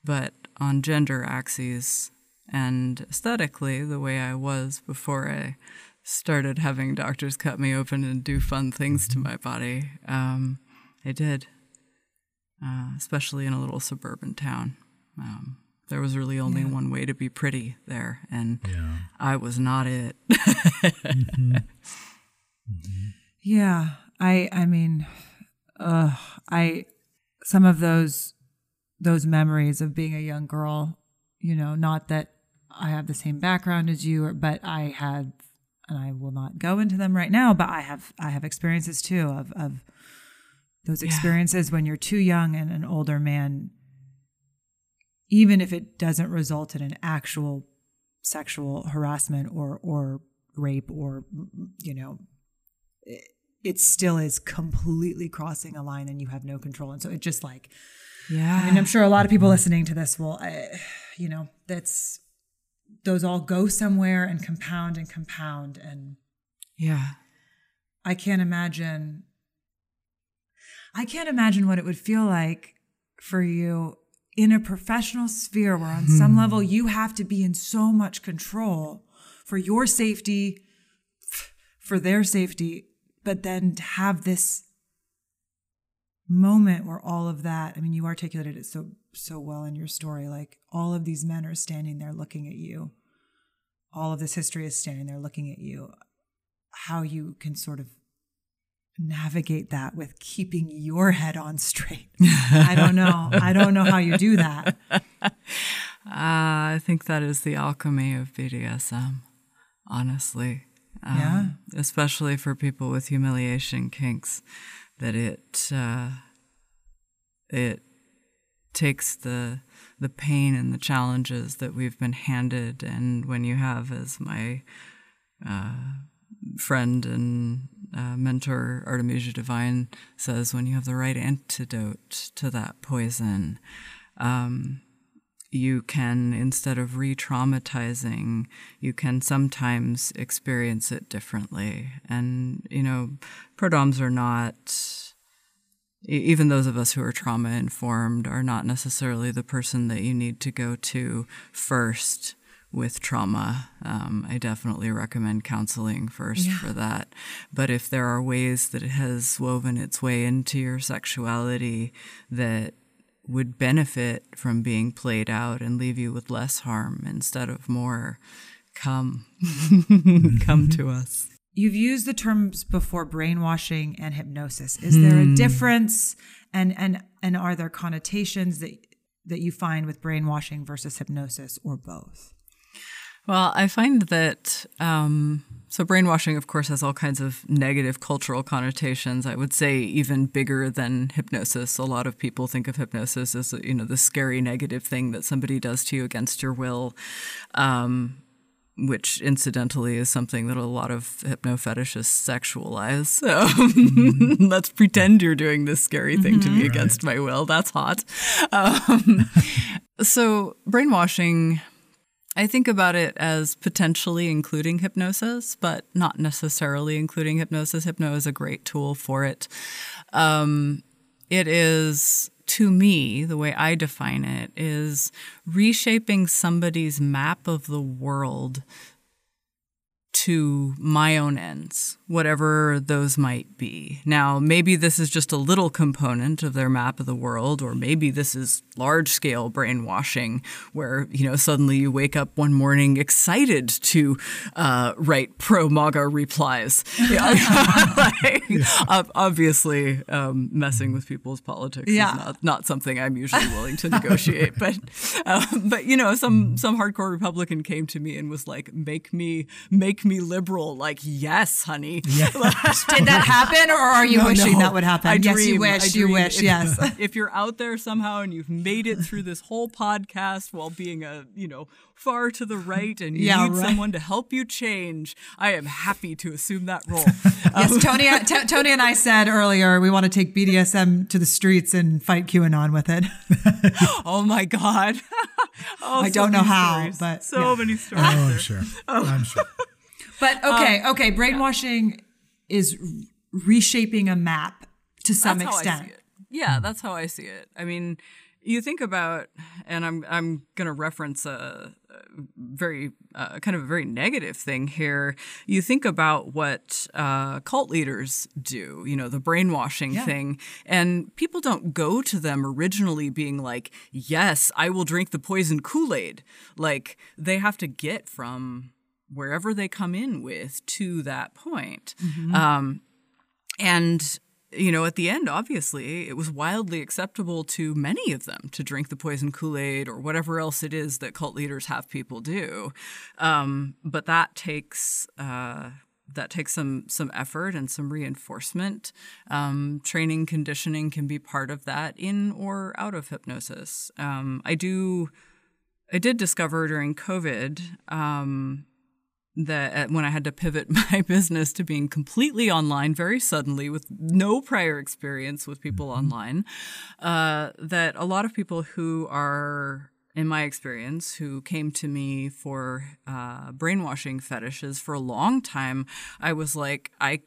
but on gender axes and aesthetically, the way I was before I started having doctors cut me open and do fun things to my body. Um, I did, uh, especially in a little suburban town. Um, there was really only yeah. one way to be pretty there, and yeah. I was not it. mm-hmm. Mm-hmm. Yeah, I. I mean, uh, I some of those those memories of being a young girl. You know, not that I have the same background as you, but I had and I will not go into them right now, but I have I have experiences too of of those experiences yeah. when you're too young and an older man even if it doesn't result in an actual sexual harassment or or rape or you know it, it still is completely crossing a line and you have no control and so it just like yeah I mean I'm sure a lot of people listening to this will uh, you know that's those all go somewhere and compound and compound and yeah i can't imagine i can't imagine what it would feel like for you in a professional sphere where on hmm. some level you have to be in so much control for your safety for their safety but then to have this moment where all of that i mean you articulated it so so well in your story. Like all of these men are standing there looking at you. All of this history is standing there looking at you. How you can sort of navigate that with keeping your head on straight. I don't know. I don't know how you do that. Uh, I think that is the alchemy of BDSM, honestly. Um, yeah. Especially for people with humiliation kinks, that it uh, it takes the the pain and the challenges that we've been handed, and when you have, as my uh, friend and uh, mentor Artemisia Divine says, when you have the right antidote to that poison, um, you can, instead of re traumatizing, you can sometimes experience it differently. And, you know, prodoms are not even those of us who are trauma informed are not necessarily the person that you need to go to first with trauma. Um, I definitely recommend counseling first yeah. for that. But if there are ways that it has woven its way into your sexuality that would benefit from being played out and leave you with less harm instead of more. Come, come to us. You've used the terms before brainwashing and hypnosis. Is there a difference and and and are there connotations that that you find with brainwashing versus hypnosis or both? Well, I find that um, so brainwashing, of course, has all kinds of negative cultural connotations. I would say even bigger than hypnosis. A lot of people think of hypnosis as you know the scary negative thing that somebody does to you against your will. Um, which incidentally is something that a lot of hypno fetishists sexualize. So mm-hmm. let's pretend you're doing this scary thing mm-hmm. to me right. against my will. That's hot. Um, so brainwashing. I think about it as potentially including hypnosis, but not necessarily including hypnosis. Hypno is a great tool for it. Um, it is to me, the way I define it is reshaping somebody's map of the world to my own ends, whatever those might be. Now, maybe this is just a little component of their map of the world, or maybe this is large scale brainwashing where, you know, suddenly you wake up one morning excited to uh, write pro MAGA replies. like, obviously, um, messing with people's politics yeah. is not, not something I'm usually willing to negotiate. but, um, but, you know, some, some hardcore Republican came to me and was like, make me, make me liberal. Like, yes, honey. Yes. Did that happen, or are you no, wishing no. that would happen? I yes, dream, you wish. You wish. If, yes. If you're out there somehow and you've made it through this whole podcast while being a, you know, far to the right and you yeah, need right. someone to help you change, I am happy to assume that role. yes, um, Tony. T- Tony and I said earlier we want to take BDSM to the streets and fight QAnon with it. oh my god. Oh, I don't know how, stories. but so yeah. many stories. Oh, I'm sure. Oh. I'm sure. But okay, um, okay, brainwashing yeah. is reshaping a map to some that's extent. Yeah, that's how I see it. I mean, you think about, and I'm I'm going to reference a, a very uh, kind of a very negative thing here. You think about what uh, cult leaders do, you know, the brainwashing yeah. thing, and people don't go to them originally being like, "Yes, I will drink the poison Kool Aid." Like they have to get from wherever they come in with to that point. Mm-hmm. Um, and you know, at the end, obviously, it was wildly acceptable to many of them to drink the poison Kool Aid or whatever else it is that cult leaders have people do. Um, but that takes uh, that takes some some effort and some reinforcement. Um, training, conditioning can be part of that, in or out of hypnosis. Um, I do. I did discover during COVID um, that when I had to pivot my business to being completely online very suddenly with no prior experience with people mm-hmm. online, uh, that a lot of people who are in my experience, who came to me for uh, brainwashing fetishes for a long time, I was like, I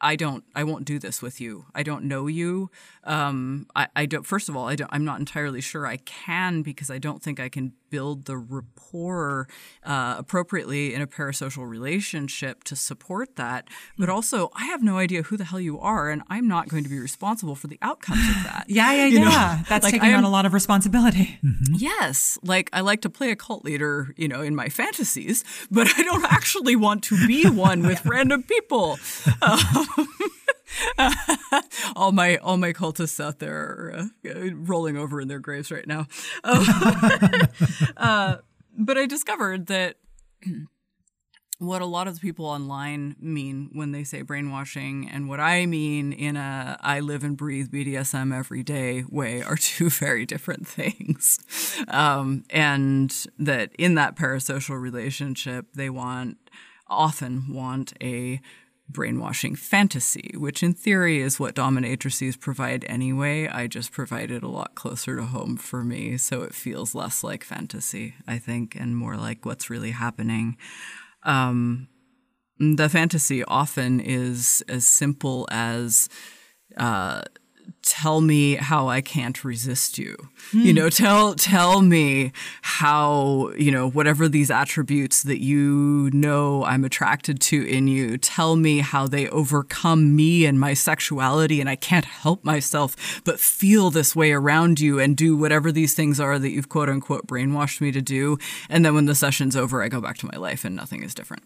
I don't I won't do this with you. I don't know you. Um, I, I don't first of all I don't I'm not entirely sure I can because I don't think I can build the rapport uh, appropriately in a parasocial relationship to support that. But also, I have no idea who the hell you are, and I'm not going to be responsible for the outcomes of that. yeah, yeah, you yeah. Know? That's like, taking am, on a lot of responsibility. Mm-hmm. Yes, like I like to play a cult leader, you know, in my fantasies, but I don't actually want to be one with random people. Um, all my all my cultists out there are uh, rolling over in their graves right now. Um, uh, but I discovered that what a lot of the people online mean when they say brainwashing and what I mean in a I live and breathe BDSM every day way are two very different things. Um, and that in that parasocial relationship, they want often want a brainwashing fantasy, which in theory is what dominatrices provide anyway. I just provide it a lot closer to home for me, so it feels less like fantasy, I think, and more like what's really happening. Um, the fantasy often is as simple as uh, tell me how I can't resist you. You know, tell tell me how, you know, whatever these attributes that you know I'm attracted to in you, tell me how they overcome me and my sexuality and I can't help myself but feel this way around you and do whatever these things are that you've quote unquote brainwashed me to do. And then when the session's over, I go back to my life and nothing is different.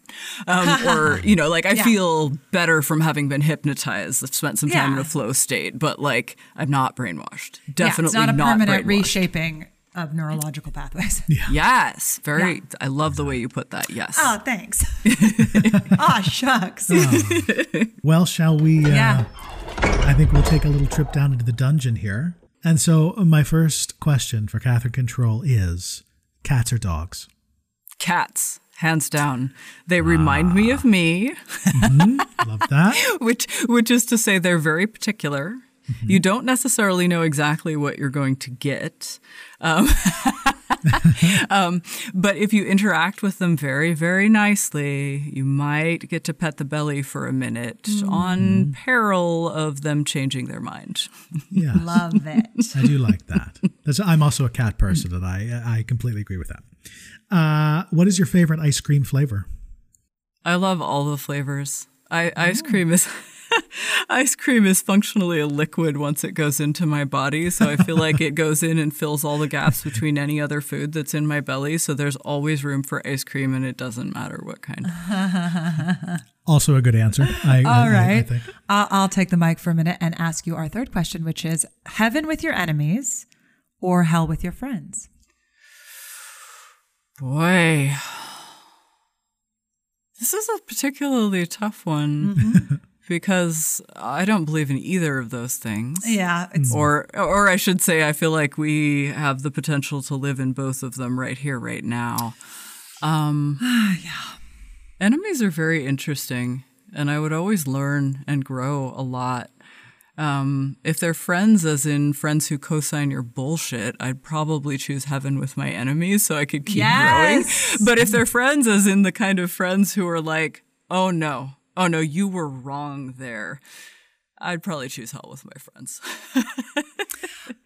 Um, or, you know, like I feel better from having been hypnotized. I've spent some time in a flow state, but like I'm not brainwashed. Yeah, Definitely it's not a permanent reshaping of neurological pathways. Yes, very. I love the way you put that. Yes. Oh, thanks. Ah, shucks. Well, shall we? Uh, Yeah. I think we'll take a little trip down into the dungeon here. And so, uh, my first question for Katherine Control is cats or dogs? Cats, hands down. They remind me of me, Love that. which which is to say they're very particular. You don't necessarily know exactly what you're going to get. Um, um, but if you interact with them very, very nicely, you might get to pet the belly for a minute on peril of them changing their mind. Yeah. Love it. I do like that. That's, I'm also a cat person, and I I completely agree with that. Uh, what is your favorite ice cream flavor? I love all the flavors. I, ice cream is ice cream is functionally a liquid once it goes into my body, so I feel like it goes in and fills all the gaps between any other food that's in my belly. So there's always room for ice cream, and it doesn't matter what kind. Also a good answer. I, I- All I- I right. think. I'll, I'll take the mic for a minute and ask you our third question, which is heaven with your enemies or hell with your friends? Boy, this is a particularly tough one mm-hmm. Because I don't believe in either of those things. Yeah. It's, or or I should say I feel like we have the potential to live in both of them right here right now. Um yeah. Enemies are very interesting and I would always learn and grow a lot. Um, if they're friends, as in friends who co-sign your bullshit, I'd probably choose heaven with my enemies so I could keep Yes. growing. But if they're friends, as in the kind of friends who are like, oh no, oh no, you were wrong there, I'd probably choose hell with my friends.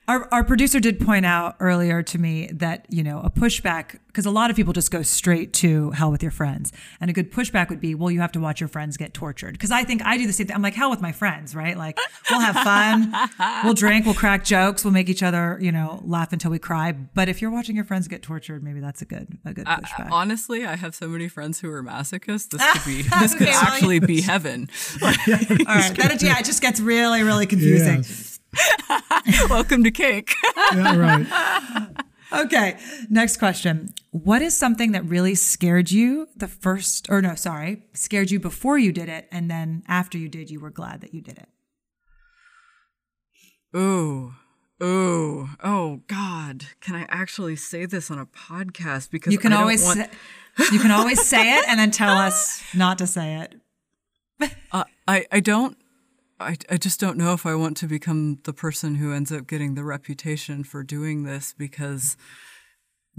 Our, our producer did point out earlier to me that, you know, a pushback, because a lot of people just go straight to hell with your friends. And a good pushback would be, well, you have to watch your friends get tortured. Because I think I do the same thing. I'm like, hell with my friends, right? Like, we'll have fun, we'll drink, we'll crack jokes, we'll make each other, you know, laugh until we cry. But if you're watching your friends get tortured, maybe that's a good, a good pushback. Honestly, I have so many friends who are masochists. This could be this could Okay, well, actually be heaven. All right. That, yeah, it just gets really, really confusing. Welcome to cake. Yeah, right. Okay. Next question. What is something that really scared you the first, or no, sorry, scared you before you did it, and then after you did, you were glad that you did it? Ooh. Ooh. Oh God. Can I actually say this on a podcast? Because You can I don't always, want- say, you can always say it and then tell us not to say it. Uh, I, I don't I, I just don't know if I want to become the person who ends up getting the reputation for doing this because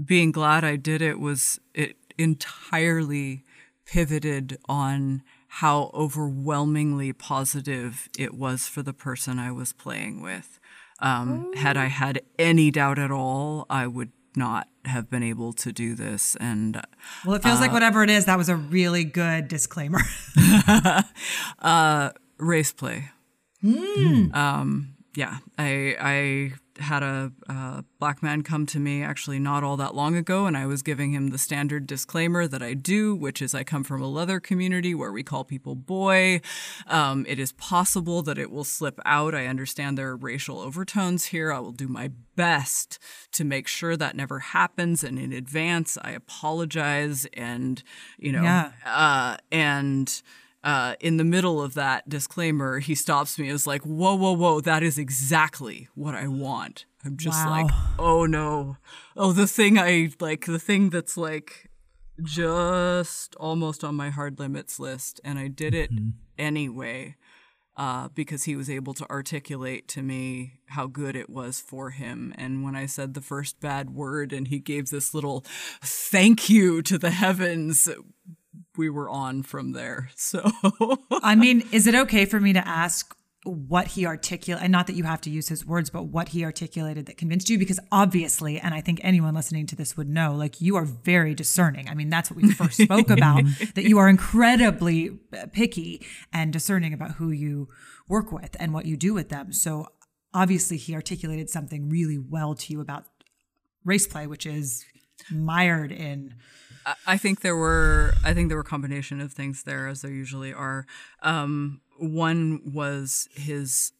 being glad I did it was it entirely pivoted on how overwhelmingly positive it was for the person I was playing with. Um, had I had any doubt at all, I would not have been able to do this. And Well, it feels like whatever it is, that was a really good disclaimer. race play. Hmm. Um, yeah, I I had a, uh black man come to me actually not all that long ago, and I was giving him the standard disclaimer that I do, which is I come from a leather community where we call people boy. Um, it is possible that it will slip out. I understand there are racial overtones here. I will do my best to make sure that never happens, and in advance, I apologize. And you know, Yeah. uh, and uh, in the middle of that disclaimer, he stops me. Is like, "Whoa, whoa, whoa! That is exactly what I want." I'm just Wow. like, "Oh no! Oh, the thing I like, the thing that's like just almost on my hard limits list, and I did it anyway." Uh, because he was able to articulate to me how good it was for him. And when I said the first bad word and he gave this little thank you to the heavens, we were on from there. So I mean, is it okay for me to ask what he articulated, and not that you have to use his words, but what he articulated that convinced you? Because obviously, and I think anyone listening to this would know, like you are very discerning. I mean, that's what we first spoke about, that you are incredibly picky and discerning about who you work with and what you do with them. So obviously, he articulated something really well to you about race play, which is mired in. I think there were I think there were a combination of things there as there usually are. Um, one was his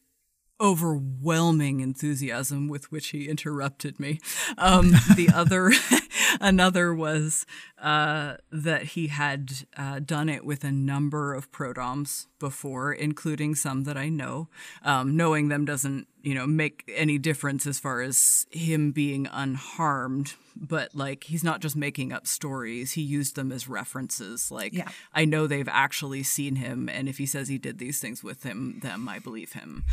overwhelming enthusiasm with which he interrupted me. Um, the other, another was uh, that he had uh, done it with a number of prodoms before, including some that I know. Um, knowing them doesn't, you know, make any difference as far as him being unharmed. But like, he's not just making up stories; he used them as references. Like, Yeah. I know they've actually seen him, and if he says he did these things with him, them I believe him.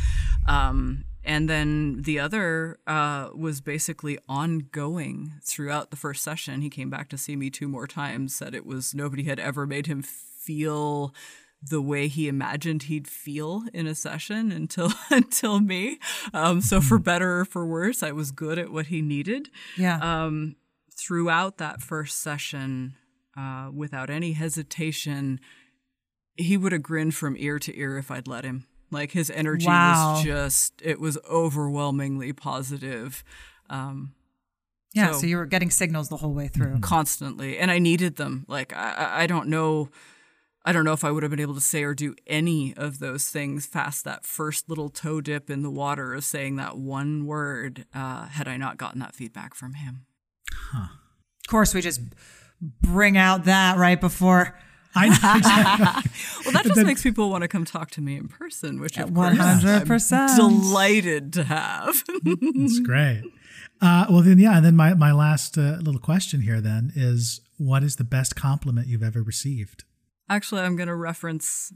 Um, and then the other uh, was basically ongoing throughout the first session. He came back to see me two more times. Said it was nobody had ever made him feel the way he imagined he'd feel in a session until until me. Um, so for better or for worse, I was good at what he needed Yeah. um, throughout that first session, uh, without any hesitation, he would have grinned from ear to ear if I'd let him. Like his energy Wow. was just, it was overwhelmingly positive. Um, yeah. so- So, you were getting signals the whole way through. constantly and i needed them like I- I, don't know i don't know if i would have been able to say or do any of those things past that first little toe dip in the water of saying that one word uh, had i not gotten that feedback from him Huh. Of course, we just bring out that right before. I well that just makes people want to come talk to me in person which of One course hundred I'm percent. delighted to have It's great. Uh, well, then, yeah. And then my, my last uh, little question here then is what is the best compliment you've ever received? Actually, I'm going to reference.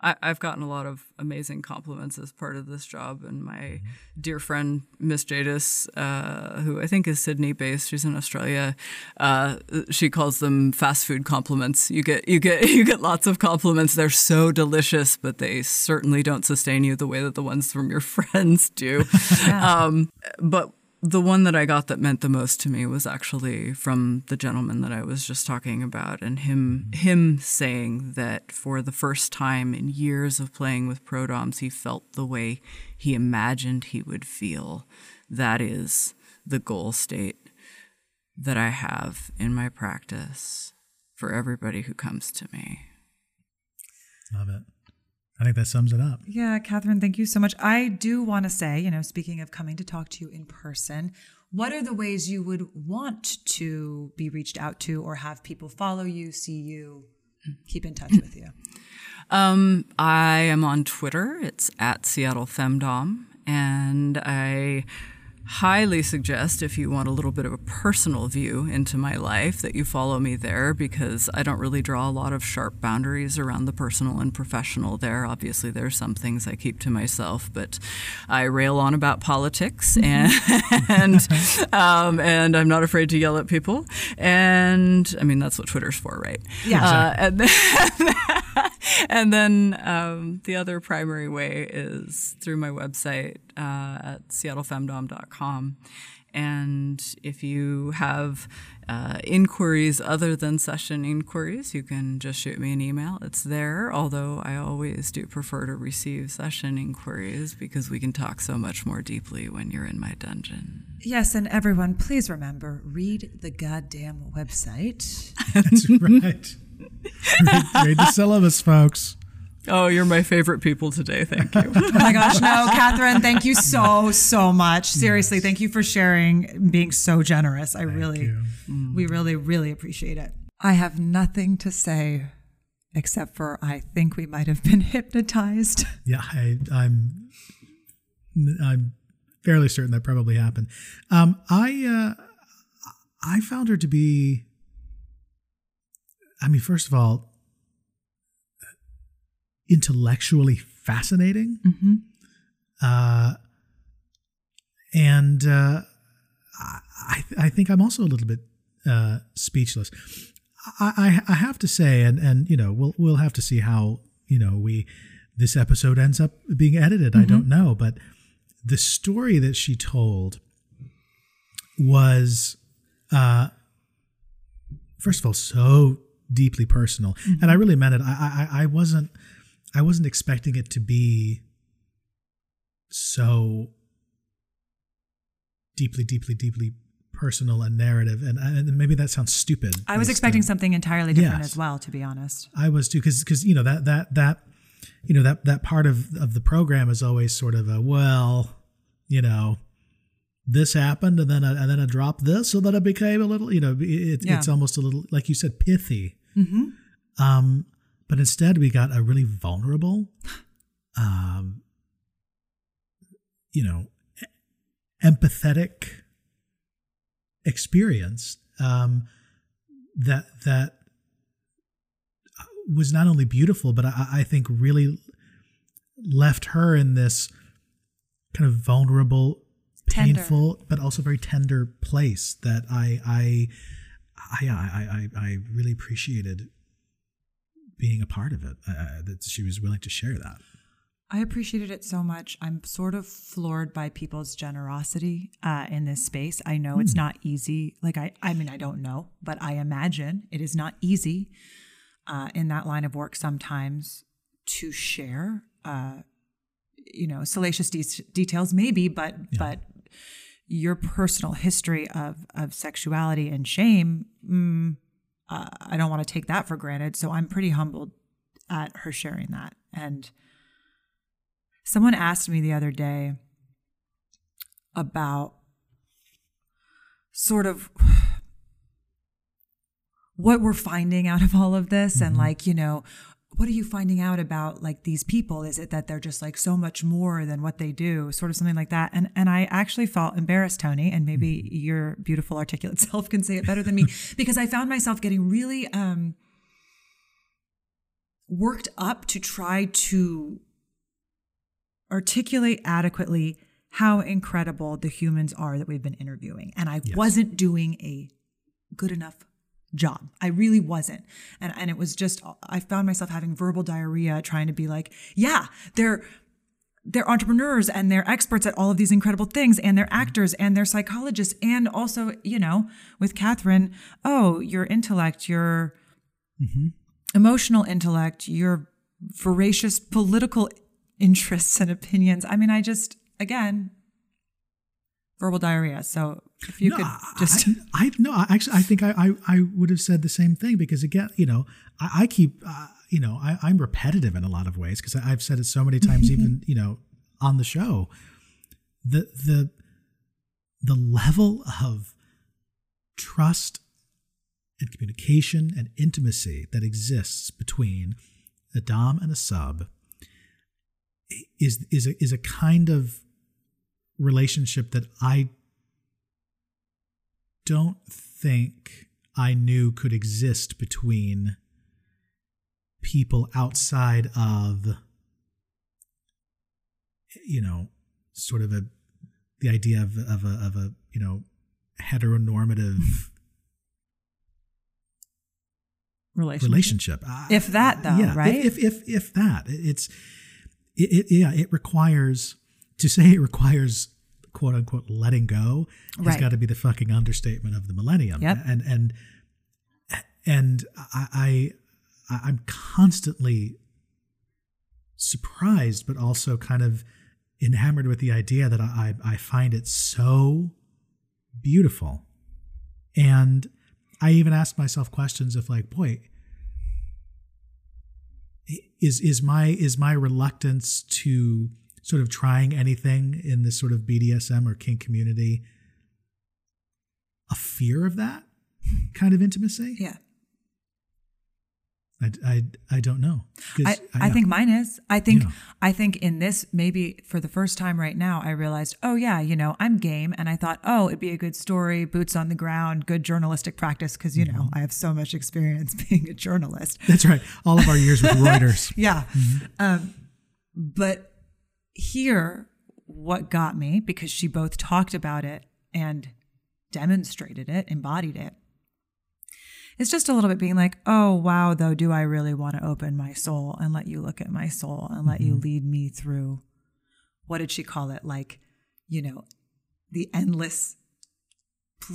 I, I've gotten a lot of amazing compliments as part of this job, and my dear friend Miss Jadis, uh, who I think is Sydney based, she's in Australia. Uh, she calls them fast food compliments. You get you get you get lots of compliments. They're so delicious, but they certainly don't sustain you the way that the ones from your friends do. um, but the one that I got that meant the most to me was actually from the gentleman that I was just talking about, and him him saying that for the first time in years of playing with prodoms, he felt the way he imagined he would feel. That is the goal state that I have in my practice for everybody who comes to me. Love it. I think that sums it up. Yeah, Katherine, thank you so much. I do want to say, you know, speaking of coming to talk to you in person, what are the ways you would want to be reached out to or have people follow you, see you, keep in touch with you? Um, I am on Twitter. It's at Seattle Femdom, and I highly suggest if you want a little bit of a personal view into my life that you follow me there because I don't really draw a lot of sharp boundaries around the personal and professional there. Obviously, there are some things I keep to myself, but I rail on about politics and and um, and I'm not afraid to yell at people. And I mean that's what Twitter's for, right? Yeah. Uh, and then, and then um, the other primary way is through my website uh, at seattlefemdom.com. And if you have uh, inquiries other than session inquiries, you can just shoot me an email. It's there, although I always do prefer to receive session inquiries because we can talk so much more deeply when you're in my dungeon. Yes, and everyone, please remember read the goddamn website. That's right. read, read the syllabus, folks. Oh, you're my favorite people today. Thank you. Oh my gosh, no, Katherine, thank you so, so much. Seriously, thank you for sharing, and being so generous. I really, you. we really, really appreciate it. I have nothing to say except for I think we might have been hypnotized. Yeah, I, I'm I'm fairly certain that probably happened. Um, I uh, I found her to be. I mean, first of all, intellectually fascinating, uh, and uh, I I think I'm also a little bit uh, speechless. I, I I have to say, and and you know, we'll we'll have to see how you know we this episode ends up being edited. I don't know, but the story that she told was, uh, first of all, so deeply personal, and I really meant it. I, I I wasn't I wasn't expecting it to be so deeply, deeply, deeply personal and narrative, and, and maybe that sounds stupid. I was expecting something entirely different Yes. as well, to be honest. I was too, because because you know that that that you know that that part of of the program is always sort of a well, you know, this happened and then I, and then I dropped this, so that it became a little, you know, it, Yeah. it's almost a little like you said, pithy. Um, but instead we got a really vulnerable, um, you know, empathetic experience um, that that was not only beautiful, but I, I think really left her in this kind of vulnerable, Tender. painful, but also very tender place that I I I I, I, I really appreciated being a part of it. Uh, that she was willing to share that. I appreciated it so much. I'm sort of floored by people's generosity uh, in this space. I know it's not easy. Like I, I mean, I don't know, but I imagine it is not easy uh, in that line of work sometimes to share. Uh, you know, salacious de- details, maybe, but but your personal history of of sexuality and shame. Mm, uh, I don't want to take that for granted. So I'm pretty humbled at her sharing that and. Someone asked me the other day about sort of what we're finding out of all of this and like, you know, what are you finding out about like these people? Is it that they're just like so much more than what they do? Sort of something like that. And and I actually felt embarrassed, Tony, and maybe your beautiful articulate self can say it better than me because I found myself getting really um worked up to try to articulate adequately how incredible the humans are that we've been interviewing. And I wasn't doing a good enough job. I really wasn't. And and it was just I found myself having verbal diarrhea trying to be like, yeah, they're they're entrepreneurs and they're experts at all of these incredible things and they're mm-hmm. actors and they're psychologists and also, you know, with Katherine, oh, your intellect, your mm-hmm. emotional intellect, your voracious political interests and opinions. I mean, I just again verbal diarrhea. So if you could just I, I no, actually, I think I, I, I would have said the same thing because again, you know, I, I keep, uh, you know, I, I'm repetitive in a lot of ways because I've said it so many times, even you know, on the show. The the the level of trust and communication and intimacy that exists between a dom and a sub is is a, is a kind of relationship that I don't think I knew could exist between people outside of you know sort of a the idea of of a of a you know heteronormative relationship. relationship. If that, though, yeah, right? If, if if if that, it's it, it yeah, it requires to say it requires quote unquote letting go has Right. got to be the fucking understatement of the millennium. Yep. And and and I, I I'm constantly surprised, but also kind of enamored with the idea that I I find it so beautiful, and I even ask myself questions of like, boy, is is my is my reluctance to sort of trying anything in this sort of BDSM or kink community a fear of that kind of intimacy? Yeah. I, I, I don't know. I, I yeah. think mine is. I think. I think in this maybe for the first time right now I realized, oh yeah, you know, I'm game and I thought, oh, it'd be a good story, boots on the ground, good journalistic practice because you know, I have so much experience being a journalist. that's right. All of our years with Reuters. Yeah. Um, but here, what got me, because she both talked about it and demonstrated it, embodied it, It's just a little bit being like, oh, wow, though, do I really want to open my soul and let you look at my soul and let you mm-hmm. lead me through what did she call it? Like, you know, the endless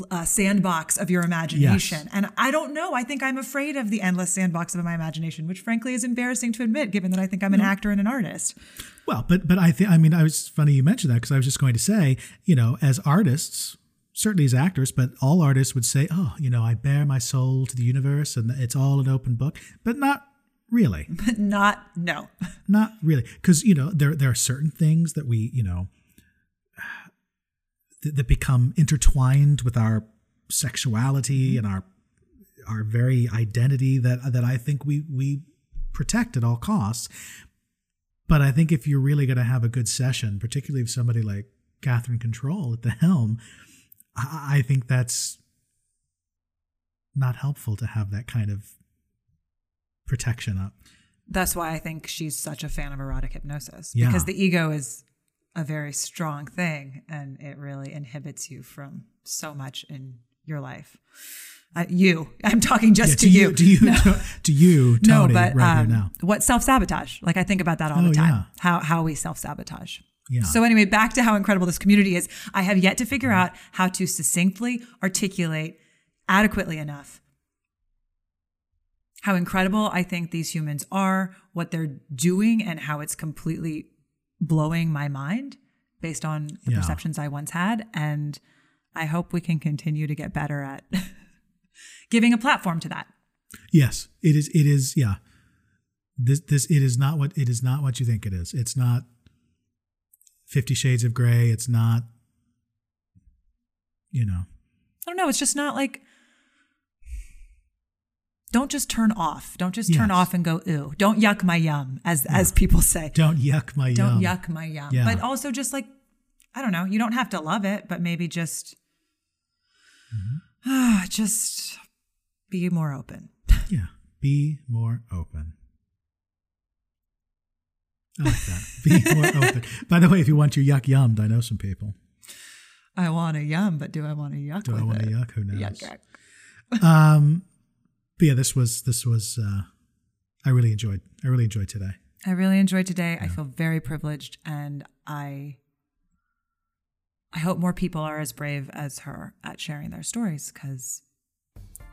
uh, sandbox of your imagination. And I don't know. I think I'm afraid of the endless sandbox of my imagination, which frankly is embarrassing to admit, given that I think I'm an actor and an artist. Well, but but I think I mean I was funny you mentioned that because I was just going to say you know as artists certainly as actors but all artists would say oh you know I bare my soul to the universe and it's all an open book but not really But not, no. not really because you know there there are certain things that we you know that, that become intertwined with our sexuality mm-hmm. and our our very identity that that I think we we protect at all costs. But I think if you're really going to have a good session, particularly if somebody like Katherine Control at the helm, I, I think that's not helpful to have that kind of protection up. That's why I think she's such a fan of erotic hypnosis Yeah. because the ego is a very strong thing and it really inhibits you from so much in your life. Uh, you, I'm talking just Yeah, to you. to you, to, to you, no, Tony, but right um, now. what self sabotage? Like I think about that all Oh, the time. yeah. How how we self sabotage. Yeah. So anyway, back to how incredible this community is. I have yet to figure out how to succinctly articulate adequately enough how incredible I think these humans are, what they're doing, and how it's completely blowing my mind based on the Yeah. perceptions I once had. And I hope we can continue to get better at giving a platform to that. Yes, it is. It is. Yeah. This this it is not what it is not what you think it is. It's not Fifty Shades of Grey. It's not. You know. I don't know. It's just not like. Don't just turn off. Don't just turn Yes. off and go ooh. Don't yuck my yum, as as people say. Don't yuck my yum. Don't yuck my yum. Yeah. But also just like, I don't know. You don't have to love it, but maybe just, Mm-hmm. just be more open. Yeah. Be more open. I like that. Be more open. By the way, if you want your yuck yummed, I know some people. I want a yum, but do I want a yuck Do I want it? a yuck? Who knows? Yuck, yuck. Um, but yeah, this was this was. Uh, I really enjoyed. I really enjoyed today. I really enjoyed today. I feel very privileged, and I, I hope more people are as brave as her at sharing their stories because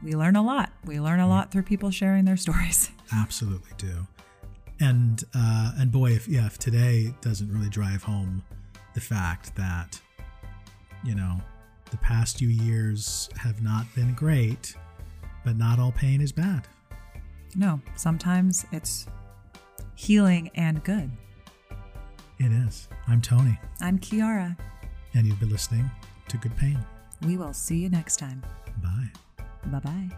we learn a lot. We learn a lot through people sharing their stories. Absolutely do. And uh, and boy, if yeah, if today doesn't really drive home the fact that you know the past few years have not been great, but not all pain is bad. No, sometimes it's healing and good. It is. I'm Tony, I'm Kiara. and you've been listening to Good Pain. We will see you next time. Bye. Bye bye.